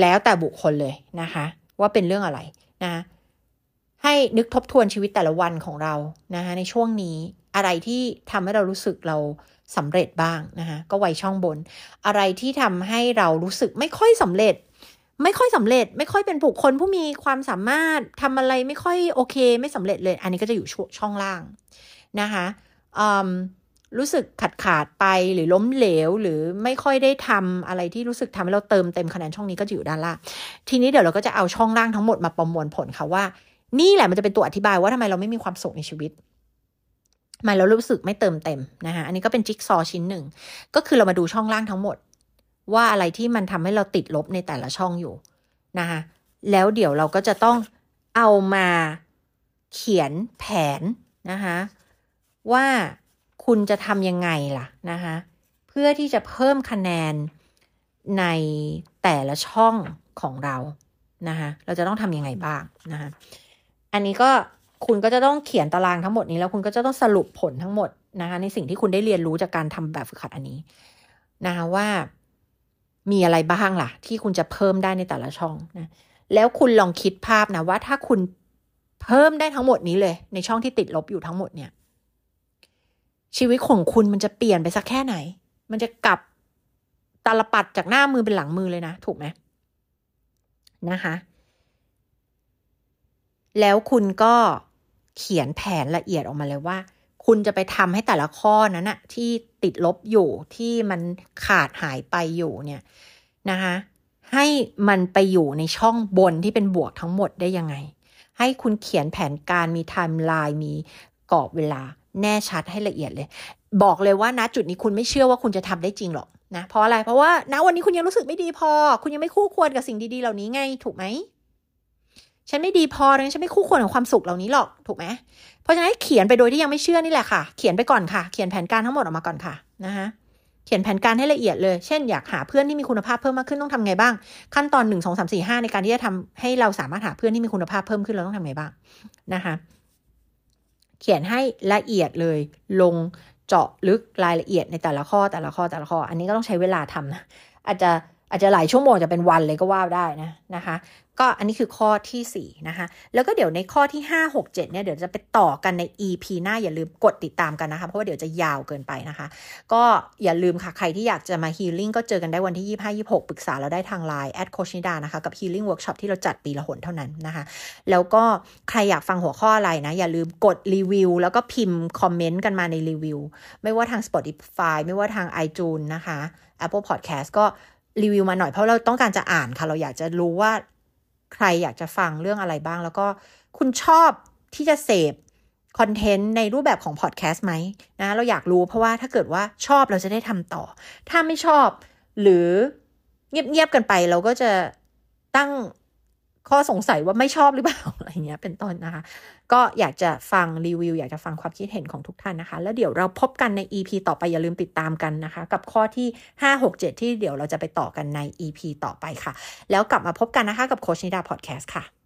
แล้วแต่บุคคลเลยนะคะ ว่าเป็นเรื่องอะไรนะให้นึกทบทวนชีวิตแต่ละวันของเรานะคะในช่วงนี้อะไรที่ทำให้เรารู้สึกเรา สำเร็จบ้างนะคะก็ไว้ช่องบน อะไรที่ทำให้เรารู้สึกไม่ค่อยสำเร็จ ไม่ค่อยสำเร็จ ไม่ค่อยเป็นบุคคลผู้มีความสามารถทำอะไรไม่ค่อยโอเค ไม่สำเร็จเลย อันนี้ก็จะอยู่ช่องล่างนะคะรู้สึกขาดขาดไปหรือล้มเหลว หรือไม่ค่อยได้ทำอะไรที่รู้สึกทำให้เราเติมเต็มคะแนนช่องนี้ก็จะอยู่ด้านล่างทีนี้เดี๋ยวเราก็จะเอาช่องล่างทั้งหมดมาประมวลผลค่ะว่า นี่แหละมันจะเป็นตัวอธิบายว่าทำไมเราไม่มีความสุขในชีวิต มาแล้วรู้สึกไม่เติมเต็มนะคะอันนี้ก็เป็นจิ๊กซอชิ้นหนึ่ง ก็คือเรามาดูช่องล่างทั้งหมด ว่าอะไรที่มันทำให้เราติดลบในแต่ละช่องอยู่นะคะแล้วเดี๋ยวเราก็จะต้องเอามาเขียนแผนนะคะว่าคุณจะทำยังไงล่ะนะคะเพื่อที่จะเพิ่มคะแนนในแต่ละช่องของเรานะคะเราจะต้องทำยังไงบ้างนะคะอันนี้ก็ คุณก็จะต้องเขียนตารางทั้งหมดนี้ แล้วคุณก็จะต้องสรุปผลทั้งหมดนะคะในสิ่งที่คุณได้เรียนรู้จากการทำแบบฝึกหัดอันนี้นะคะว่ามีอะไรบ้างล่ะ ที่คุณจะเพิ่มได้ในแต่ละช่องนะแล้วคุณลองคิดภาพนะว่าถ้าคุณเพิ่มได้ทั้งหมดนี้เลย ในช่องที่ติดลบอยู่ทั้งหมดเนี่ย ชีวิตของคุณมันจะเปลี่ยนไปสักแค่ไหน มันจะกลับตาลปัดจากหน้ามือเป็นหลังมือเลยนะ ถูกไหมนะคะ แล้วคุณก็ เขียนแผนละเอียดออกมาเลยว่า คุณจะไปทำให้แต่ละข้อนั้นอะที่ติดลบอยู่ที่มันขาดหายไปอยู่เนี่ยนะคะให้มันไปอยู่ในช่องบนที่เป็นบวกทั้งหมดได้ยังไง ให้คุณเขียนแผนการมีไทม์ไลน์มีกรอบเวลาแน่ชัดให้ละเอียดเลย บอกเลยว่าณจุดนี้คุณไม่เชื่อว่าคุณจะทำได้จริงหรอกนะเพราะอะไรเพราะว่าณวันนี้คุณยังรู้สึกไม่ดีพอ คุณยังไม่คู่ควรกับสิ่งดีๆเหล่านี้ไงถูกไหม ฉันไม่ดีพอเลยฉันไม่คู่ควรกับความสุขเหล่านี้หรอกถูกไหมเพราะฉะนั้นเขียนไปโดยที่ยังไม่เชื่อนี่แหละค่ะ เขียนไปก่อนค่ะ เขียนแผนการทั้งหมดออกมาก่อนค่ะนะคะเขียนแผนการให้ละเอียดเลย เช่น อยากหาเพื่อนที่มีคุณภาพเพิ่มมากขึ้นต้องทำไงบ้าง ขั้นตอนหนึ่งสองสามสี่ห้าในการที่จะทำให้เราสามารถหาเพื่อนที่มีคุณภาพเพิ่มขึ้นเราต้องทำไงบ้างนะคะ เขียนให้ละเอียดเลย ลงเจาะลึกรายละเอียดในแต่ละข้อแต่ละข้อแต่ละข้อ อันนี้ก็ต้องใช้เวลาทำนะอาจจะ อาจจะหลายชั่วโมงจะเป็นวันเลยก็ว่าได้นะนะคะ ก็อันนี้คือข้อที่4นะคะ แล้วก็เดี๋ยวในข้อที่ 5 6 7เนี่ยเดี๋ยวจะไปต่อกันใน EP หน้าอย่าลืมกดติดตามกันนะคะ เพราะว่าเดี๋ยวจะยาวเกินไปนะคะ ก็อย่าลืมค่ะ ใครที่อยากจะมา healing ก็เจอกันได้วันที่ 25 26 ปรึกษาเราได้ทาง Line แอดโคชนิดานะคะ กับ healing workshop ที่เราจัดปีละหนเท่านั้นนะคะ แล้วก็ใครอยากฟังหัวข้ออะไรนะ อย่าลืมกดรีวิวแล้วก็พิมพ์คอมเมนต์กันมาในรีวิวไม่ว่าทาง Spotify ไม่ว่าทาง iTunes นะคะ Apple Podcast ก็ รีวิวมาหน่อยเพราะเราต้องการจะอ่านค่ะ เราอยากจะรู้ว่าใครอยากจะฟังเรื่องอะไรบ้าง แล้วก็คุณชอบที่จะเสพคอนเทนต์ในรูปแบบของพอดแคสต์ไหมนะเราอยากรู้เพราะว่าถ้าเกิดว่าชอบเราจะได้ทำต่อ ถ้าไม่ชอบหรือเงียบๆกันไปเราก็จะตั้ง ข้อสงสัยว่าไม่ชอบหรือเปล่าอะไรเงี้ยเป็นต้นนะคะ ก็อยากจะฟังรีวิว อยากจะฟังความคิดเห็นของทุกท่านนะคะ แล้วเดี๋ยวเราพบกันใน EP ต่อไปอย่าลืมติดตามกันนะคะ กับข้อที่ 5 6 7 ที่เดี๋ยวเราจะไปต่อกันใน EP ต่อไปค่ะ แล้วกลับมาพบกันนะคะกับโคชนิดาพอดแคสต์ค่ะ